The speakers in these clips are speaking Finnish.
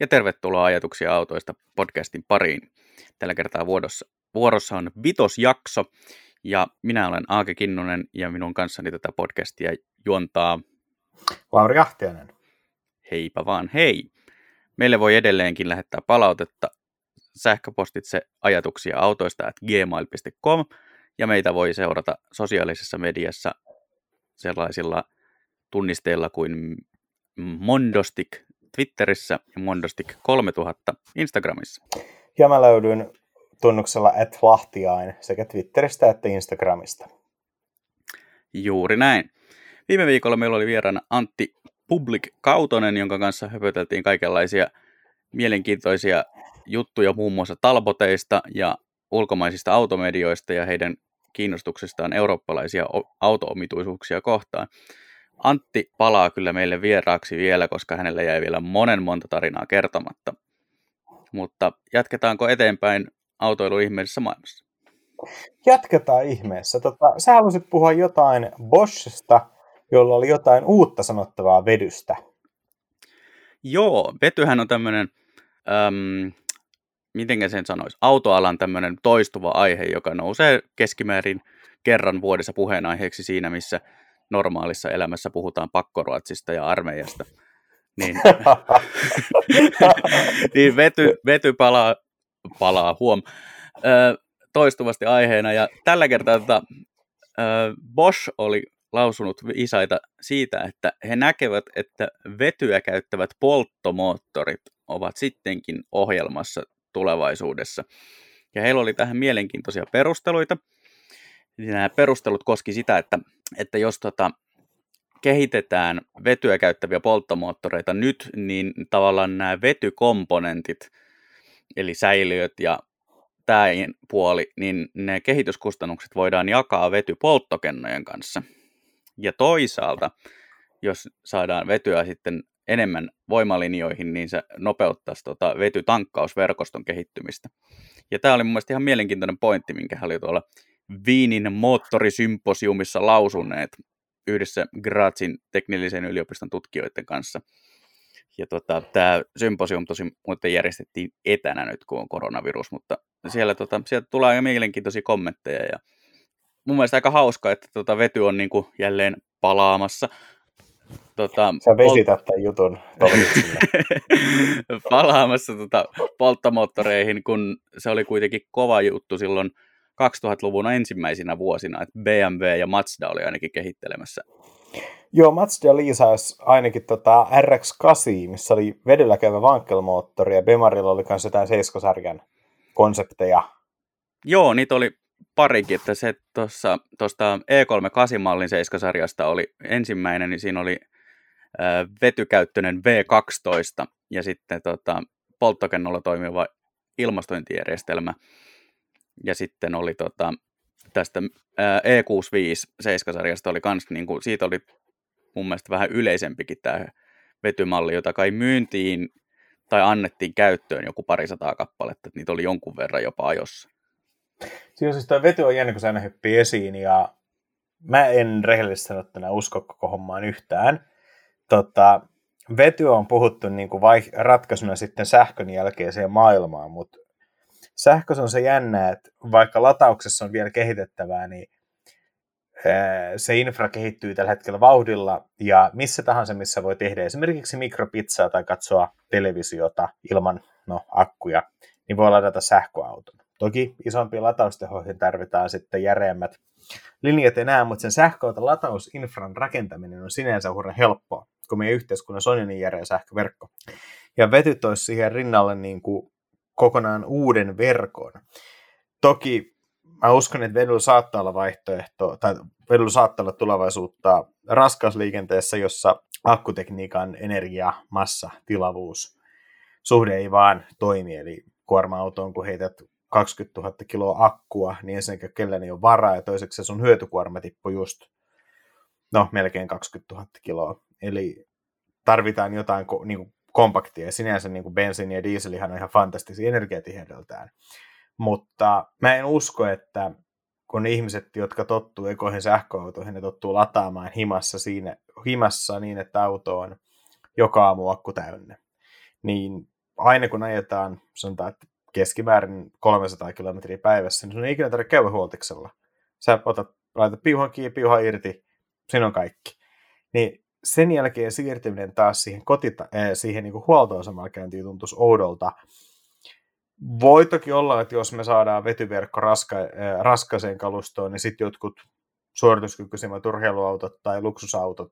ja tervetuloa ajatuksia autoista podcastin pariin. Tällä kertaa vuodossa, vuorossa on vitosjakso ja minä olen Aake Kinnunen ja minun kanssani tätä podcastia juontaa Lauri Ahtiainen. Heipä vaan hei! Meille voi edelleenkin lähettää palautetta sähköpostitse ajatuksia autoista at gmail.com ja meitä voi seurata sosiaalisessa mediassa sellaisilla tunnisteilla kuin Mondostik Twitterissä ja Mondostik 3000 Instagramissa. Ja mä löydyn tunnuksella at Lahtiain sekä Twitteristä että Instagramista. Juuri näin. Viime viikolla meillä oli vieraana Antti Public Kautonen, jonka kanssa höpöteltiin kaikenlaisia mielenkiintoisia juttuja muun muassa talboteista ja ulkomaisista automedioista ja heidän kiinnostuksestaan eurooppalaisia autoomituisuuksia kohtaan. Antti palaa kyllä meille vieraaksi vielä, koska hänellä jäi vielä monen monta tarinaa kertomatta. Mutta jatketaanko eteenpäin autoilu ihmeellisessä maailmassa? Jatketaan ihmeessä. Tota, sä halusit puhua jotain Boschista, jolla oli jotain uutta sanottavaa vedystä. Joo, vetyhän on tämmöinen, äm, miten sen sanoisi, autoalan tämmöinen toistuva aihe, joka nousee keskimäärin kerran vuodessa puheenaiheeksi siinä, missä normaalissa elämässä puhutaan pakkoruotsista ja armeijasta. Niin, niin vety, vety palaa, palaa huom, toistuvasti aiheena. Ja tällä kertaa tota, Bosch oli lausunut viisaita siitä, että he näkevät, että vetyä käyttävät polttomoottorit ovat sittenkin ohjelmassa tulevaisuudessa. Ja heillä oli tähän mielenkiintoisia perusteluita. Nämä perustelut koski sitä, että, että jos tota, kehitetään vetyä käyttäviä polttomoottoreita nyt, niin tavallaan nämä vetykomponentit, eli säiliöt ja tämä puoli, niin ne kehityskustannukset voidaan jakaa vetypolttokennojen kanssa. Ja toisaalta, jos saadaan vetyä sitten enemmän voimalinjoihin, niin se nopeuttaisi tota vetytankkausverkoston kehittymistä. Ja tämä oli mun mielestä ihan mielenkiintoinen pointti, minkä hän oli tuolla Viinin moottorisymposiumissa lausuneet yhdessä Grazin teknillisen yliopiston tutkijoiden kanssa. Ja tota, tämä symposium tosi muuten järjestettiin etänä nyt, kun on koronavirus, mutta siellä tota, sieltä tulee aika mielenkiintoisia kommentteja ja mun mielestä aika hauska, että tota vety on niin kuin jälleen palaamassa. Tota, Sä vesität pol- tämän jutun palaamassa tota, polttomoottoreihin, kun se oli kuitenkin kova juttu silloin 2000-luvun ensimmäisinä vuosina, että BMW ja Mazda oli ainakin kehittelemässä. Joo, Mazda liisaisi ainakin tota RX-8, missä oli vedellä käyvä vankkelmoottori, ja Bemarilla oli myös jotain 7 konsepteja. Joo, niitä oli parikin, että se tuosta E3 8-mallin 7-sarjasta oli ensimmäinen, niin siinä oli äh, vetykäyttöinen V12 ja sitten tota, polttokennolla toimiva ilmastointijärjestelmä. Ja sitten oli tota, tästä ää, E65 7-sarjasta oli kans, niin kuin, siitä oli mun mielestä vähän yleisempikin tämä vetymalli, jota kai myyntiin tai annettiin käyttöön joku parisataa kappaletta, että niitä oli jonkun verran jopa ajossa. Siinä siis tuo vety on jännä, kun aina hyppii esiin, ja mä en rehellisesti sanottuna usko koko hommaan yhtään. Tota, vety on puhuttu niin kuin vai, ratkaisuna sitten sähkön jälkeiseen maailmaan, mutta sähkössä on se jännä, että vaikka latauksessa on vielä kehitettävää, niin se infra kehittyy tällä hetkellä vauhdilla ja missä tahansa, missä voi tehdä esimerkiksi mikropizzaa tai katsoa televisiota ilman no, akkuja, niin voi ladata sähköauton. Toki isompiin lataustehoihin tarvitaan sitten järeämmät linjat enää, mutta sen sähköauton latausinfran rakentaminen on sinänsä hurran helppoa, kun meidän yhteiskunnassa on niin järeä sähköverkko. Ja vety toisi siihen rinnalle niin kuin kokonaan uuden verkon. Toki mä uskon, että vedyllä saattaa olla vaihtoehto, tai vedyllä saattaa olla tulevaisuutta raskausliikenteessä, jossa akkutekniikan energia, massa, tilavuus, suhde ei vaan toimi, eli kuorma-autoon, kun heität 20 000 kiloa akkua, niin ensinnäkin kellään ei ole varaa, ja toiseksi se sun hyötykuorma tippui just, no melkein 20 000 kiloa. Eli tarvitaan jotain niin kuin kompaktia, ja sinänsä niin kuin bensiini ja dieselihan on ihan fantastisia energiatiheydeltään. Mutta mä en usko, että kun ihmiset, jotka tottuu ekoihin sähköautoihin, ne tottuu lataamaan himassa, siinä, himassa niin, että auto on joka aamu akku täynnä, niin aina kun ajetaan, sanotaan, että keskimäärin 300 kilometriä päivässä, niin sun ei ikinä tarvitse käydä huoltiksella. Sä otat, laitat piuhan kiinni, piuhan irti, siinä on kaikki. Niin sen jälkeen siirtyminen taas siihen, kotita, äh, siihen niin huoltoasemalla käyntiin tuntuisi oudolta. Voi toki olla, että jos me saadaan vetyverkko raska, äh, raskaiseen kalustoon, niin sitten jotkut suorituskykyisimmät urheiluautot tai luksusautot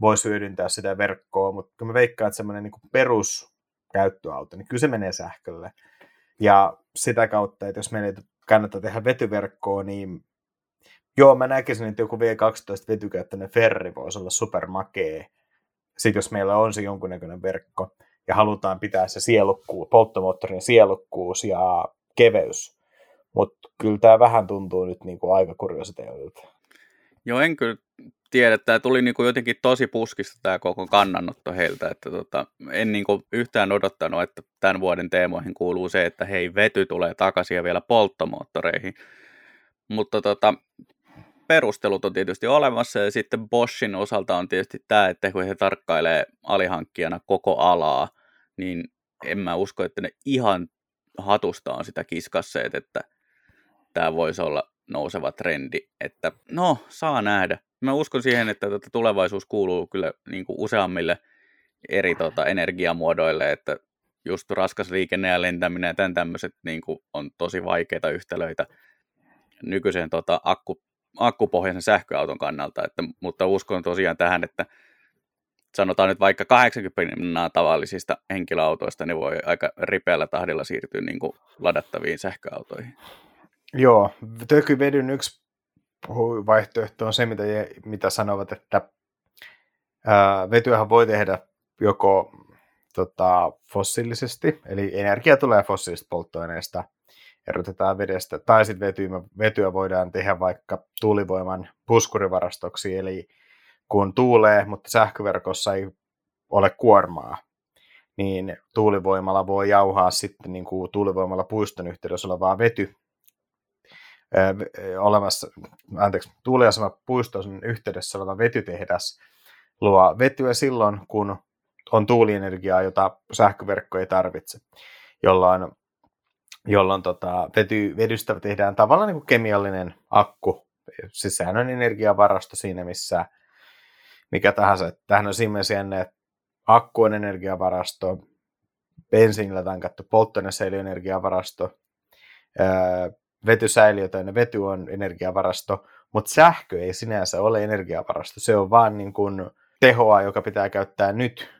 voisi hyödyntää sitä verkkoa, mutta kun mä veikkaan, että semmoinen niin peruskäyttöauto, niin kyllä se menee sähkölle. Ja sitä kautta, että jos meidän ei kannata tehdä vetyverkkoa, niin joo, mä näkisin, että joku V12 vetykäyttöinen ferri voisi olla supermakee. Sitten jos meillä on se jonkunnäköinen verkko ja halutaan pitää se sielukkuus, polttomoottorin sielukkuus ja keveys. Mutta kyllä tämä vähän tuntuu nyt niin kuin aika kuriositeetilta. Joo, en kyllä tiedä. Tämä tuli niin kuin jotenkin tosi puskista tämä koko kannanotto heiltä. Että tota, en niin kuin yhtään odottanut, että tämän vuoden teemoihin kuuluu se, että hei, vety tulee takaisin ja vielä polttomoottoreihin. Mutta tota, perustelut on tietysti olemassa ja sitten Boschin osalta on tietysti tämä, että kun he tarkkailee alihankkijana koko alaa, niin en mä usko, että ne ihan hatusta on sitä kiskasseet, että tämä voisi olla nouseva trendi, että no, saa nähdä. Mä uskon siihen, että tota tulevaisuus kuuluu kyllä niin kuin useammille eri tota, energiamuodoille, että just raskas liikenne ja lentäminen ja tämän tämmöiset niin kuin, on tosi vaikeita yhtälöitä nykyisen tota, akku, akkupohjaisen sähköauton kannalta, että, mutta uskon tosiaan tähän, että sanotaan nyt vaikka 80 tavallisista henkilöautoista, niin voi aika ripeällä tahdilla siirtyä niin kuin ladattaviin sähköautoihin. Joo, tökyvedyn yksi vaihtoehto on se, mitä, mitä sanovat, että vetyähän voi tehdä joko tota, fossiilisesti, eli energia tulee fossiilisista polttoaineista, erotetaan vedestä, tai sitten vetyä, vetyä voidaan tehdä vaikka tuulivoiman puskurivarastoksi, eli kun tuulee, mutta sähköverkossa ei ole kuormaa, niin tuulivoimalla voi jauhaa sitten niin kuin tuulivoimalla puiston yhteydessä olevaa vety, olemassa, anteeksi, tuuliasema puiston yhteydessä oleva vetytehdas luo vetyä silloin, kun on tuulienergiaa, jota sähköverkko ei tarvitse, jolloin, jolloin tota, vety, vedystä tehdään tavallaan niin kuin kemiallinen akku, siis sehän on energiavarasto siinä, missä mikä tahansa. Tähän on Siemens että akku on energiavarasto, bensiinillä tankattu polttoainesäiliöenergiavarasto, vetysäiliö tai vety on energiavarasto, mutta sähkö ei sinänsä ole energiavarasto. Se on vaan niin kuin tehoa, joka pitää käyttää nyt,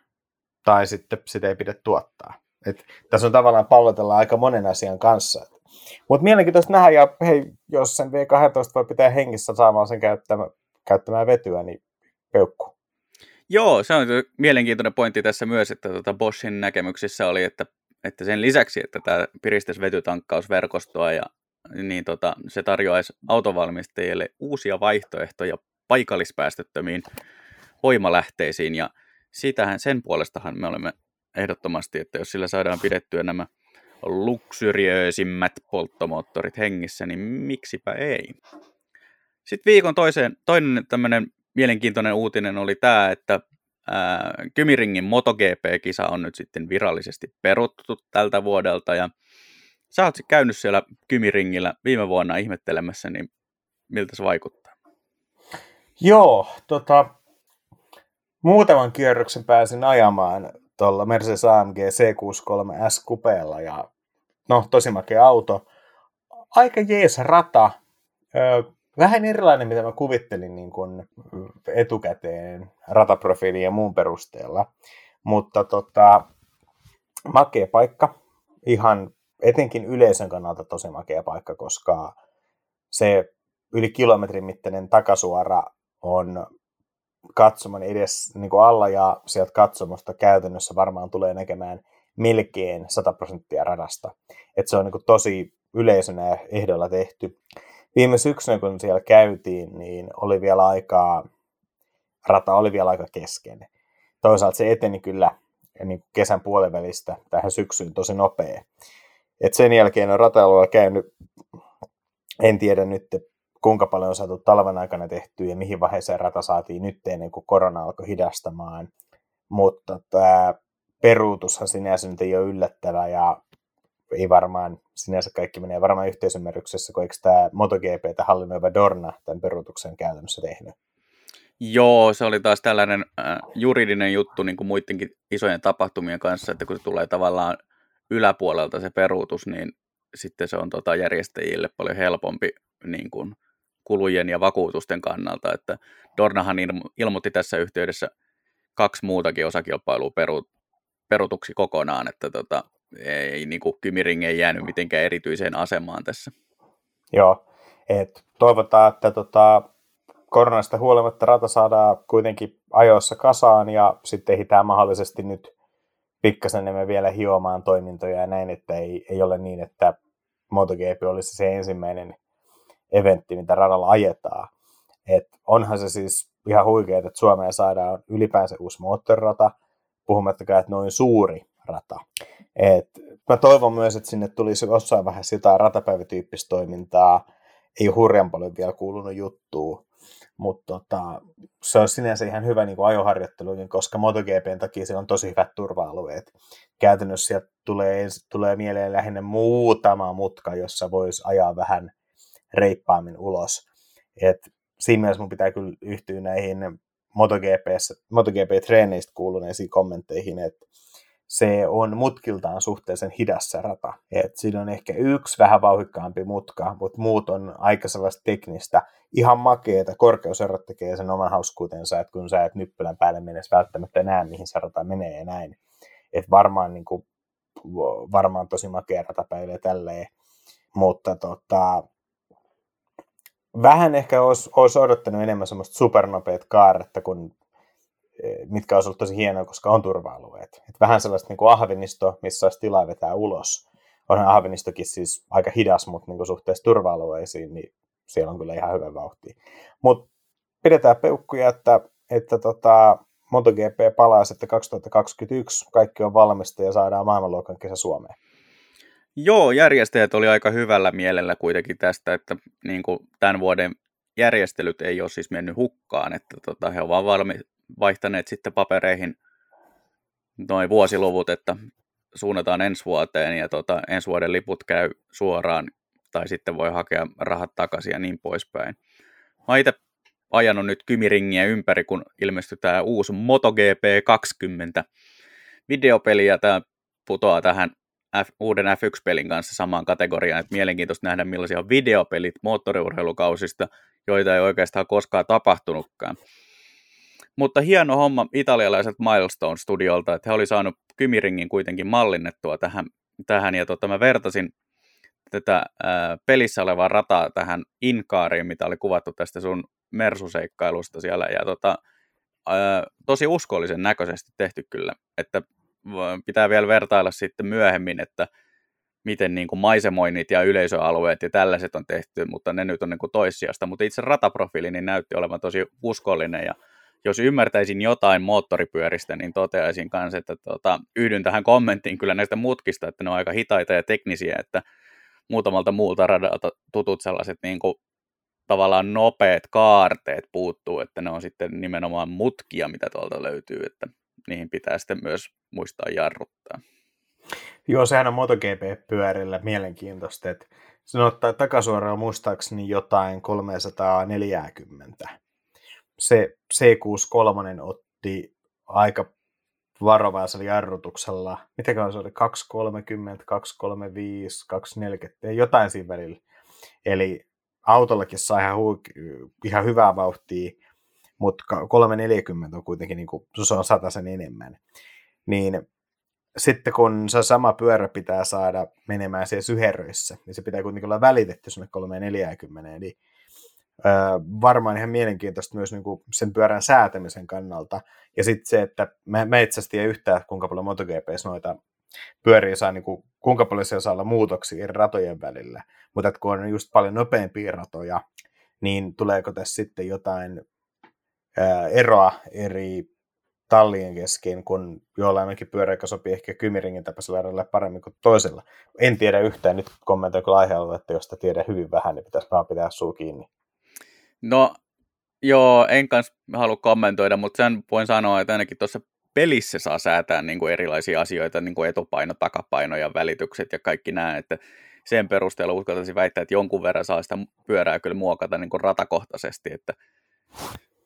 tai sitten sitä ei pidä tuottaa. Et tässä on tavallaan pallotella aika monen asian kanssa. Mutta mielenkiintoista nähdä, ja hei, jos sen V12 voi pitää hengissä saamaan sen käyttämään, käyttämään vetyä, niin peukku. Joo, se on mielenkiintoinen pointti tässä myös, että tuota Boschin näkemyksissä oli, että, että sen lisäksi, että tämä piristäisi vetytankkausverkostoa ja niin tota, se tarjoaisi autovalmistajille uusia vaihtoehtoja paikallispäästöttömiin voimalähteisiin ja sitähän sen puolestahan me olemme ehdottomasti, että jos sillä saadaan pidettyä nämä luksuriöisimmät polttomoottorit hengissä, niin miksipä ei. Sitten viikon toiseen, toinen tämmöinen mielenkiintoinen uutinen oli tämä, että ää, Kymiringin MotoGP-kisa on nyt sitten virallisesti peruttu tältä vuodelta ja Sä oot käynyt siellä Kymiringillä viime vuonna ihmettelemässä, niin miltä se vaikuttaa? Joo, tota, muutaman kierroksen pääsin ajamaan tuolla Mercedes AMG C63 S Coupeella ja no tosi makea auto. Aika jees rata. Vähän erilainen, mitä mä kuvittelin niin kuin etukäteen rataprofiilin ja muun perusteella. Mutta tota, makea paikka. Ihan etenkin yleisön kannalta tosi makea paikka, koska se yli kilometrin mittainen takasuora on katsomon edes niin kuin alla ja sieltä katsomosta käytännössä varmaan tulee näkemään melkein 100 prosenttia radasta. Et se on niin kuin tosi yleisönä ehdolla tehty. Viime syksynä, kun siellä käytiin, niin oli vielä aikaa, rata oli vielä aika kesken. Toisaalta se eteni kyllä niin kesän puolivälistä tähän syksyyn tosi nopea. Et sen jälkeen on ratailulla käynyt, en tiedä nyt kuinka paljon on saatu talven aikana tehtyä ja mihin vaiheeseen rata saatiin nyt ennen kuin korona alkoi hidastamaan. Mutta tämä peruutushan sinänsä nyt ei ole yllättävä ja ei varmaan sinänsä kaikki menee varmaan yhteisymmärryksessä, kun eikö tämä MotoGPtä hallinnoiva Dorna tämän peruutuksen käytännössä tehnyt? Joo, se oli taas tällainen äh, juridinen juttu niin kuin muidenkin isojen tapahtumien kanssa, että kun se tulee tavallaan yläpuolelta se peruutus, niin sitten se on tota järjestäjille paljon helpompi niin kuin kulujen ja vakuutusten kannalta. Että Dornahan ilmoitti tässä yhteydessä kaksi muutakin osakilpailua peru, perutuksi kokonaan, että tota, ei, niin kuin Kymiring ei jäänyt mitenkään erityiseen asemaan tässä. Joo, et toivotaan, että tota, koronasta huolimatta rata saadaan kuitenkin ajoissa kasaan ja sitten ehditään mahdollisesti nyt pikkasen me vielä hiomaan toimintoja ja näin, että ei, ei ole niin, että MotoGP olisi se ensimmäinen eventti, mitä radalla ajetaan. Et onhan se siis ihan huikeaa, että Suomeen saadaan ylipäänsä uusi moottorirata, puhumattakaan, että noin suuri rata. Et mä toivon myös, että sinne tulisi jossain vähän sitä ratapäivätyyppistä toimintaa. Ei hurjan paljon vielä kuulunut juttua, mutta tota, se on sinänsä ihan hyvä niin ajoharjoittelukin, koska MotoGPn takia siellä on tosi hyvät turva-alueet. Käytännössä tulee, tulee mieleen lähinnä muutama mutka, jossa voisi ajaa vähän reippaammin ulos. Et siinä mielessä mun pitää kyllä yhtyä näihin MotoGP-treeneistä kuuluneisiin kommentteihin, että se on mutkiltaan suhteellisen hidas se rata. Et siinä on ehkä yksi vähän vauhikkaampi mutka, mutta muut on aika sellaista teknistä, ihan makeeta. Korkeuserot tekee sen oman hauskuutensa, että kun sä et nyppylän päälle mennessä välttämättä näe, mihin se rata menee ja näin. Et varmaan, niin kuin, varmaan tosi makea ratapäivä tälleen. Mutta tota, vähän ehkä olisi, olisi odottanut enemmän semmoista supernopeat kaaretta, kun Eh, mitkä olisi ollut tosi hienoa, koska on turva-alueet. Et vähän sellaista niin kuin ahvenisto, missä olisi tilaa vetää ulos. Onhan ahvenistokin siis aika hidas, mutta niin kuin suhteessa turva-alueisiin, niin siellä on kyllä ihan hyvä vauhti. Mutta pidetään peukkuja, että, että tota, MotoGP palaa sitten 2021, kaikki on valmista ja saadaan maailmanluokan kesä Suomeen. Joo, järjestäjät oli aika hyvällä mielellä kuitenkin tästä, että niin kuin tämän vuoden järjestelyt ei ole siis mennyt hukkaan, että tota, he ovat valmi, vaihtaneet sitten papereihin noin vuosiluvut, että suunnataan ensi vuoteen ja tota, ensi vuoden liput käy suoraan tai sitten voi hakea rahat takaisin ja niin poispäin. Mä itse ajanut nyt kymiringiä ympäri, kun ilmestyi tämä uusi MotoGP 20 videopeli ja tämä putoaa tähän F, uuden F1-pelin kanssa samaan kategoriaan, että mielenkiintoista nähdä millaisia videopelit moottoriurheilukausista, joita ei oikeastaan koskaan tapahtunutkaan. Mutta hieno homma italialaiset Milestone-studiolta, että he oli saanut Kymiringin kuitenkin mallinnettua tähän, tähän. Ja tota, mä vertasin tätä ää, pelissä olevaa rataa tähän Inkaariin, mitä oli kuvattu tästä sun Mersuseikkailusta siellä, ja tota, ää, tosi uskollisen näköisesti tehty kyllä, että pitää vielä vertailla sitten myöhemmin, että miten niin kuin maisemoinnit ja yleisöalueet ja tällaiset on tehty, mutta ne nyt on niin kuin toissijasta, mutta itse rataprofiili niin näytti olevan tosi uskollinen ja jos ymmärtäisin jotain moottoripyöristä, niin toteaisin kanssa, että tota, yhdyn tähän kommenttiin kyllä näistä mutkista, että ne on aika hitaita ja teknisiä, että muutamalta muulta radalta tutut sellaiset niin kuin, tavallaan nopeat kaarteet puuttuu, että ne on sitten nimenomaan mutkia, mitä tuolta löytyy, että niihin pitää sitten myös muistaa jarruttaa. Joo, sehän on MotoGP-pyörillä mielenkiintoista, että se ottaa takasuoraan muistaakseni jotain 340 se C63 otti aika varovaisella jarrutuksella, mitäkään se oli, 230, 235, 240, jotain siinä välillä. Eli autollakin sai ihan, hu- ihan hyvää vauhtia, mutta 340 on kuitenkin, niin kuin, se on sen enemmän. Niin sitten kun se sama pyörä pitää saada menemään siellä syheröissä, niin se pitää kuitenkin olla välitetty sinne 340, niin varmaan ihan mielenkiintoista myös niin kuin sen pyörän säätämisen kannalta. Ja sitten se, että mä, mä itse asiassa tiedän yhtään, kuinka paljon MotoGPs noita pyöriä saa, niin kuin, kuinka paljon siellä saa olla muutoksia eri ratojen välillä. Mutta kun on just paljon nopeampia ratoja, niin tuleeko tässä sitten jotain eroa eri tallien kesken, kun jollain pyörä, joka sopii ehkä kymiringin tapaisella radalla paremmin kuin toisella. En tiedä yhtään, nyt kommentoin kyllä aihealuetta, josta tiedän hyvin vähän, niin pitäisi vaan pitää suu kiinni. No joo, en kanssa halua kommentoida, mutta sen voin sanoa, että ainakin tuossa pelissä saa säätää niin kuin erilaisia asioita, niin kuin etupaino, takapaino ja välitykset ja kaikki nämä, että sen perusteella uskaltaisin väittää, että jonkun verran saa sitä pyörää kyllä muokata niin kuin ratakohtaisesti, että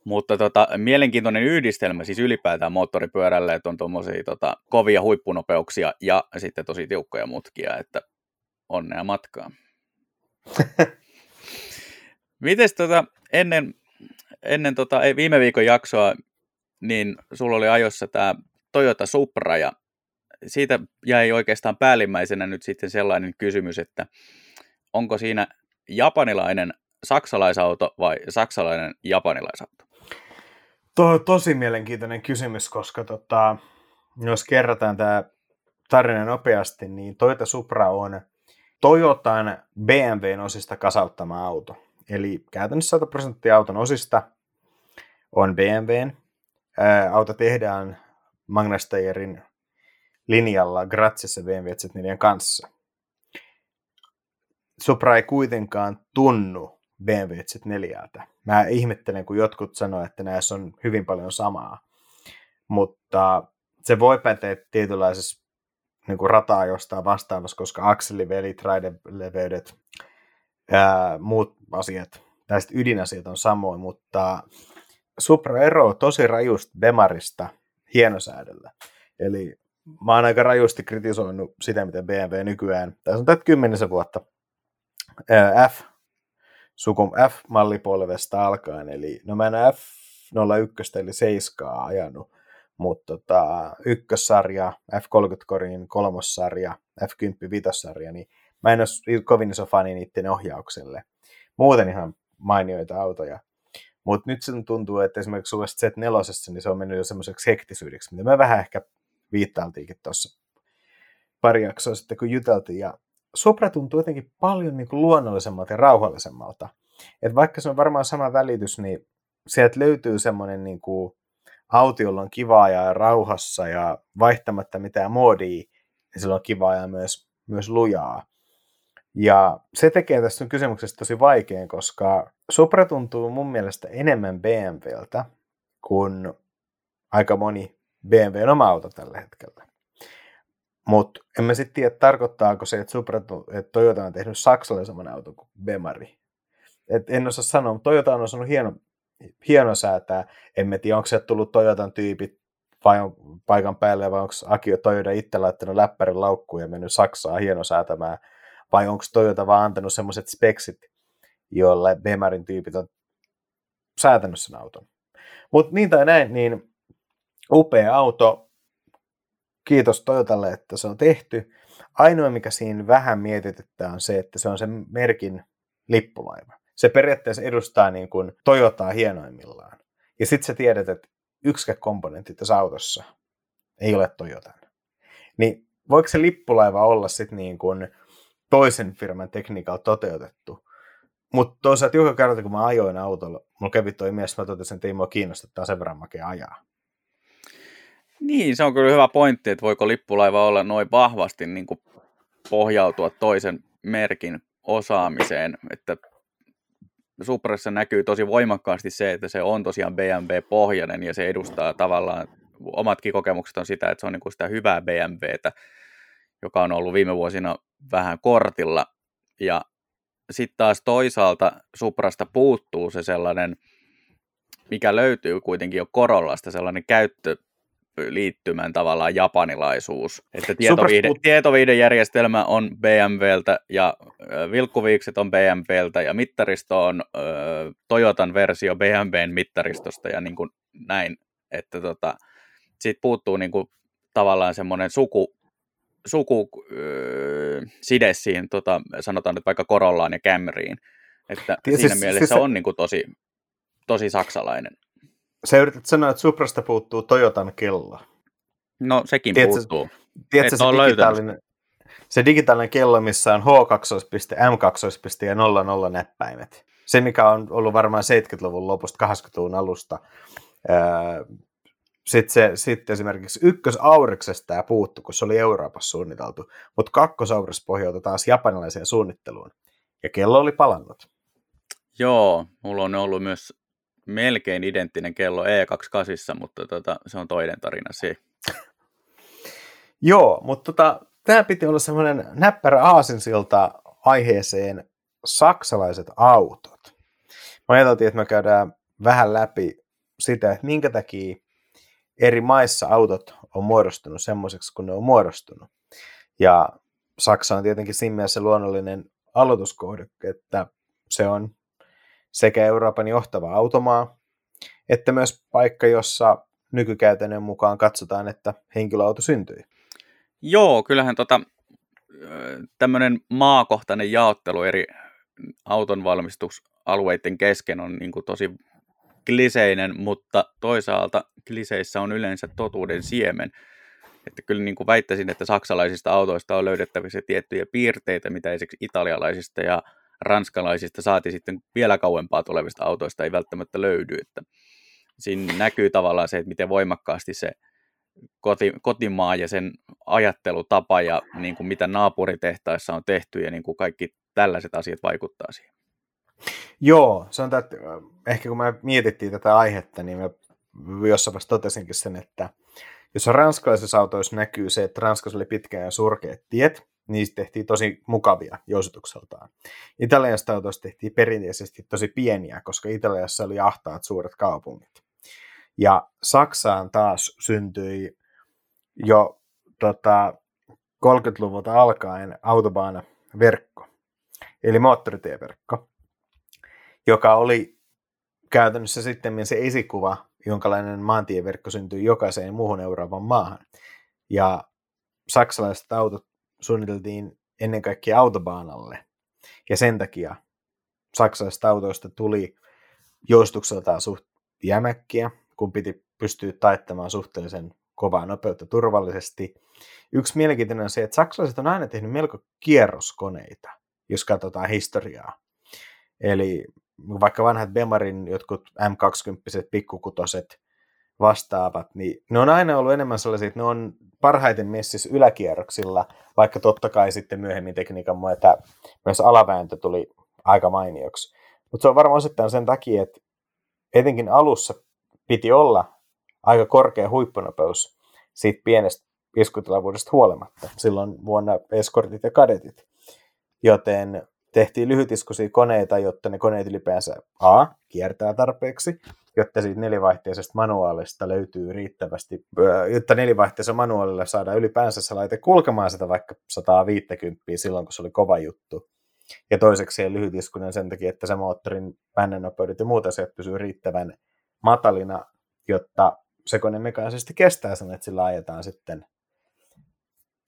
mutta tota, mielenkiintoinen yhdistelmä siis ylipäätään moottoripyörälle, että on tuommoisia tota, kovia huippunopeuksia ja sitten tosi tiukkoja mutkia, että onnea matkaa. Mites tota, ennen, ennen tota, ei, viime viikon jaksoa, niin sulla oli ajossa tämä Toyota Supra ja siitä jäi oikeastaan päällimmäisenä nyt sitten sellainen kysymys, että onko siinä japanilainen saksalaisauto vai saksalainen japanilaisauto? On tosi mielenkiintoinen kysymys, koska tota, jos kerrataan tämä tarina nopeasti, niin Toyota Supra on Toyotan BMWn osista kasauttama auto. Eli käytännössä 100 prosenttia auton osista on BMWn. Ää, auto tehdään Magnasteyerin linjalla Graziassa BMW Z4 kanssa. Supra ei kuitenkaan tunnu BMW Z4. Mä ihmettelen, kun jotkut sanoo, että näissä on hyvin paljon samaa. Mutta se voi päteä tietynlaisessa niin kuin rataa jostain vastaavassa, koska akselivelit, raideleveydet, ää, muut asiat, näistä ydinasiat on samoin, mutta Supra eroaa tosi rajusti Bemarista hienosäädöllä. Eli mä oon aika rajusti kritisoinut sitä, miten BMW nykyään, tässä on tätä kymmenisen vuotta, F, sukun F-mallipolvesta alkaen, eli no mä en F01 eli 7 ajanut, mutta tota, ykkössarja, F30-korin kolmossarja, F10 vitossarja, niin mä en ole kovin iso fani niiden ohjaukselle. Muuten ihan mainioita autoja. Mutta nyt se tuntuu, että esimerkiksi uudessa Z4, niin se on mennyt jo semmoiseksi hektisyydeksi, mitä me vähän ehkä viittailtiinkin tuossa pari jaksoa sitten, kun juteltiin. Ja Supra tuntuu jotenkin paljon niin kuin luonnollisemmalta ja rauhallisemmalta. Et vaikka se on varmaan sama välitys, niin sieltä löytyy semmoinen niin kuin auto, jolla on kivaa ja rauhassa ja vaihtamatta mitään moodia, niin sillä on kivaa ja myös, myös lujaa. Ja se tekee tästä kysymyksestä tosi vaikean, koska Supra tuntuu mun mielestä enemmän BMWltä kuin aika moni BMWn oma auto tällä hetkellä. Mutta en mä sitten tiedä, tarkoittaako se, että, Supra, että Toyota on tehnyt saksalaisemman auton kuin Bemari. Et en osaa sanoa, mutta Toyota on osannut hieno, hieno säätää. En mä tiedä, onko se tullut Toyotan tyypit vai on paikan päälle, vai onko Akio Toyota itse laittanut läppärin laukkuun ja mennyt Saksaa hienosäätämään, vai onko Toyota vaan antanut semmoiset speksit, joilla Bemarin tyypit on säätänyt sen auton. Mutta niin tai näin, niin upea auto. Kiitos Toyotalle, että se on tehty. Ainoa, mikä siinä vähän mietityttää, on se, että se on sen merkin lippulaiva. Se periaatteessa edustaa niin kuin Toyotaa hienoimmillaan. Ja sitten sä tiedät, että yksikään komponentti tässä autossa ei ole Toyotan. Niin voiko se lippulaiva olla sitten niin kuin toisen firman tekniikalla toteutettu? Mutta toisaalta joka kerta, kun mä ajoin autolla, mulla kävi toi mies, mä totesin, että ei mua kiinnostaa sen verran makea ajaa. Niin, se on kyllä hyvä pointti, että voiko lippulaiva olla noin vahvasti niin kuin pohjautua toisen merkin osaamiseen, että Suprassa näkyy tosi voimakkaasti se, että se on tosiaan BMW-pohjainen ja se edustaa tavallaan, omatkin kokemukset on sitä, että se on niin kuin sitä hyvää BMWtä, joka on ollut viime vuosina vähän kortilla. Ja sitten taas toisaalta Suprasta puuttuu se sellainen, mikä löytyy kuitenkin jo Korollasta, sellainen käyttö, liittymän tavallaan japanilaisuus. Että tietoviide, tietoviidejärjestelmä on BMWltä ja vilkkuviikset on BMWltä ja mittaristo on ö, Toyotan versio BMWn mittaristosta ja niin kuin näin. Että tota, siitä puuttuu niin kuin tavallaan semmoinen suku, suku ö, side siihen, tota, sanotaan nyt vaikka Korollaan ja Camryin. Että siis, siinä siis, mielessä siis on niin kuin tosi, tosi saksalainen. Sä yrität sanoa, että Suprasta puuttuu Toyotan kello. No sekin tiedätkö, puuttuu. Tiedätkö se, digitaalinen, se digitaalinen kello, missä on H2, M2 ja 00 näppäimet. Se, mikä on ollut varmaan 70-luvun lopusta, 80-luvun alusta. Sitten, se, sitten esimerkiksi ykkösauriksesta tämä puuttu, kun se oli Euroopassa suunniteltu, mutta kakkosauris pohjautui taas japanilaiseen suunnitteluun. Ja kello oli palannut. Joo, mulla on ollut myös melkein identtinen kello E28, mutta tota, se on toinen tarina se. Joo, mutta tota, tämä piti olla semmoinen näppärä aasinsilta aiheeseen saksalaiset autot. Mä ajateltiin, että me käydään vähän läpi sitä, että minkä takia eri maissa autot on muodostunut semmoiseksi, kun ne on muodostunut. Ja Saksa on tietenkin siinä mielessä luonnollinen aloituskohde, että se on sekä Euroopan johtava automaa, että myös paikka, jossa nykykäytännön mukaan katsotaan, että henkilöauto syntyi. Joo, kyllähän tota, tämmöinen maakohtainen jaottelu eri auton valmistusalueiden kesken on niin kuin tosi kliseinen, mutta toisaalta kliseissä on yleensä totuuden siemen. Että kyllä niin kuin väittäisin, että saksalaisista autoista on löydettävissä tiettyjä piirteitä, mitä esimerkiksi italialaisista ja ranskalaisista saati sitten vielä kauempaa tulevista autoista ei välttämättä löydy. Että siinä näkyy tavallaan se, että miten voimakkaasti se koti, kotimaa ja sen ajattelutapa ja niin kuin mitä naapuritehtaissa on tehty ja niin kuin kaikki tällaiset asiat vaikuttaa siihen. Joo, on että ehkä kun me mietittiin tätä aihetta, niin mä jossain vaiheessa totesinkin sen, että jos ranskalaisessa autoissa näkyy se, että Ranskassa oli pitkään ja surkeat tiet, niistä tehtiin tosi mukavia jousitukseltaan. Italiasta autoista tehtiin perinteisesti tosi pieniä, koska Italiassa oli ahtaat suuret kaupungit. Ja Saksaan taas syntyi jo tota, 30-luvulta alkaen autobahn-verkko, eli moottoritieverkko, joka oli käytännössä sitten se esikuva, jonkalainen maantieverkko syntyi jokaiseen muuhun Euroopan maahan. Ja saksalaiset autot suunniteltiin ennen kaikkea autobaanalle. Ja sen takia saksalaisista autoista tuli joustukseltaan suht jämäkkiä, kun piti pystyä taittamaan suhteellisen kovaa nopeutta turvallisesti. Yksi mielenkiintoinen on se, että saksalaiset on aina tehnyt melko kierroskoneita, jos katsotaan historiaa. Eli vaikka vanhat Bemarin jotkut M20 pikkukutoset vastaavat, niin ne on aina ollut enemmän sellaisia, että ne on parhaiten messissä yläkierroksilla, vaikka totta kai sitten myöhemmin tekniikan myötä myös alavääntö tuli aika mainioksi. Mutta se on varmaan osittain sen takia, että etenkin alussa piti olla aika korkea huippunopeus siitä pienestä iskutilavuudesta huolimatta. Silloin vuonna eskortit ja kadetit. Joten tehtiin lyhytiskuisia koneita, jotta ne koneet ylipäänsä A, kiertää tarpeeksi, jotta siitä nelivaihteisesta manuaalista löytyy riittävästi, jotta nelivaihteisella manuaalilla saadaan ylipäänsä se laite kulkemaan sitä vaikka 150 silloin, kun se oli kova juttu. Ja toiseksi lyhytiskunen sen takia, että se moottorin pännenopeudet ja muut asiat pysyy riittävän matalina, jotta se kone mekaanisesti kestää sen, että sillä ajetaan sitten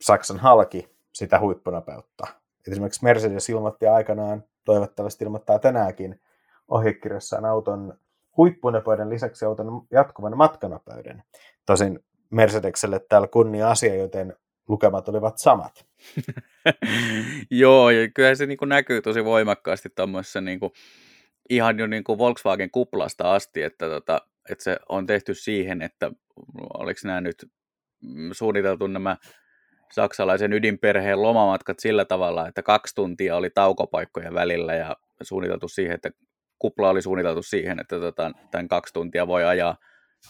Saksan halki sitä huippunopeutta. Et esimerkiksi Mercedes ilmoitti aikanaan, toivottavasti ilmoittaa tänäänkin ohjekirjassaan auton huippunopeuden lisäksi auton jatkuvan matkanopeuden. Tosin Mercedekselle täällä kunnia asia, joten lukemat olivat samat. Joo, ja kyllä se niin näkyy tosi voimakkaasti tuommoisessa niin ihan jo niin kuin Volkswagen kuplasta asti, että, tota, että se on tehty siihen, että oliko nämä nyt suunniteltu nämä saksalaisen ydinperheen lomamatkat sillä tavalla, että kaksi tuntia oli taukopaikkoja välillä ja suunniteltu siihen, että kupla oli suunniteltu siihen, että tota, tämän kaksi tuntia voi ajaa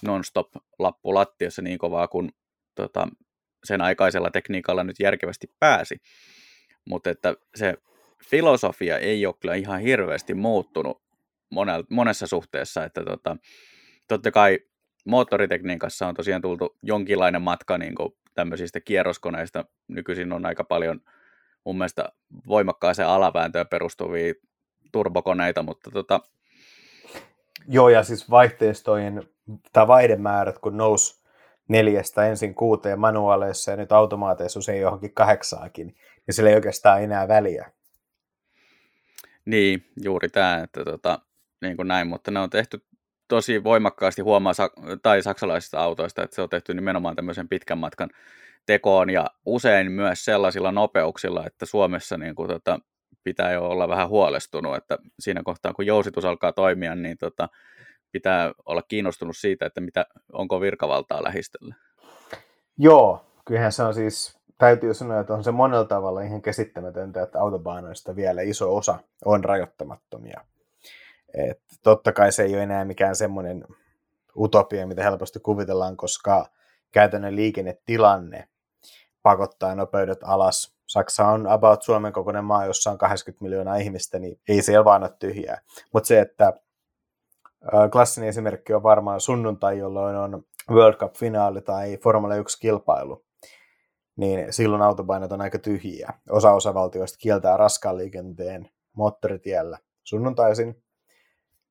non-stop lappu lattiassa niin kovaa kuin tota, sen aikaisella tekniikalla nyt järkevästi pääsi. Mutta että se filosofia ei ole kyllä ihan hirveästi muuttunut monessa suhteessa, että tota, totta kai moottoritekniikassa on tosiaan tultu jonkinlainen matka niin kuin tämmöisistä kierroskoneista. Nykyisin on aika paljon mun mielestä voimakkaaseen alavääntöön perustuvia turbokoneita, mutta tota... Joo, ja siis vaihteistojen tai vaihdemäärät, kun nousi neljästä ensin kuuteen manuaaleissa ja nyt automaateissa usein johonkin kahdeksaakin, niin sillä ei oikeastaan enää väliä. Niin, juuri tämä, että tota, niin kuin näin, mutta ne on tehty tosi voimakkaasti huomaa, tai saksalaisista autoista, että se on tehty nimenomaan tämmöisen pitkän matkan tekoon ja usein myös sellaisilla nopeuksilla, että Suomessa niin kuin, tota, pitää jo olla vähän huolestunut, että siinä kohtaa kun jousitus alkaa toimia, niin tota, pitää olla kiinnostunut siitä, että mitä, onko virkavaltaa lähistöllä. Joo, kyllähän se on siis, täytyy sanoa, että on se monella tavalla ihan käsittämätöntä, että autobaanoista vielä iso osa on rajoittamattomia. Et totta kai se ei ole enää mikään semmoinen utopia, mitä helposti kuvitellaan, koska käytännön liikennetilanne pakottaa nopeudet alas. Saksa on about Suomen kokoinen maa, jossa on 80 miljoonaa ihmistä, niin ei siellä vaan ole tyhjää. Mutta se, että klassinen esimerkki on varmaan sunnuntai, jolloin on World Cup-finaali tai Formula 1-kilpailu, niin silloin autopainot on aika tyhjiä. Osa osavaltioista kieltää raskaan liikenteen moottoritiellä sunnuntaisin,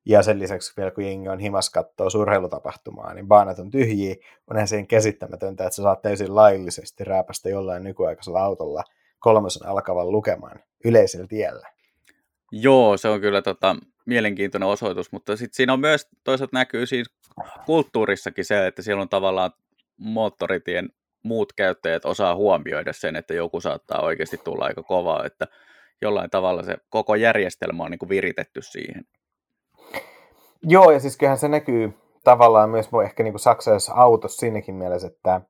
ja sen lisäksi vielä kun jengi on himas kattoo surheilutapahtumaa, niin baanat on tyhjiä. Onhan sen käsittämätöntä, että sä saat täysin laillisesti rääpästä jollain nykyaikaisella autolla kolmosen alkavan lukemaan yleisellä tiellä. Joo, se on kyllä tota, mielenkiintoinen osoitus, mutta sitten siinä on myös toisaalta näkyy siis kulttuurissakin se, että siellä on tavallaan moottoritien muut käyttäjät osaa huomioida sen, että joku saattaa oikeasti tulla aika kovaa, että jollain tavalla se koko järjestelmä on niin kuin viritetty siihen. Joo, ja siis kyllähän se näkyy tavallaan myös ehkä niin saksalaisessa autossa siinäkin mielessä, että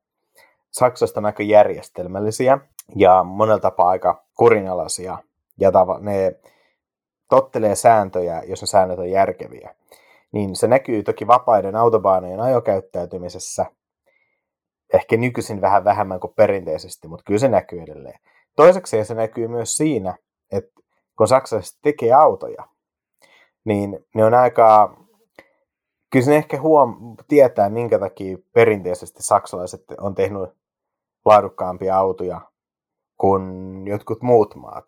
Saksasta on aika järjestelmällisiä ja monella tapaa aika kurinalaisia. Ja tava, ne tottelee sääntöjä, jos ne säännöt on järkeviä. Niin se näkyy toki vapaiden autobaanojen ajokäyttäytymisessä, ehkä nykyisin vähän vähemmän kuin perinteisesti, mutta kyllä se näkyy edelleen. Toiseksi se näkyy myös siinä, että kun saksalaiset tekee autoja, niin ne on aika kyllä se ehkä huom- tietää, minkä takia perinteisesti saksalaiset on tehnyt laadukkaampia autoja kuin jotkut muut maat.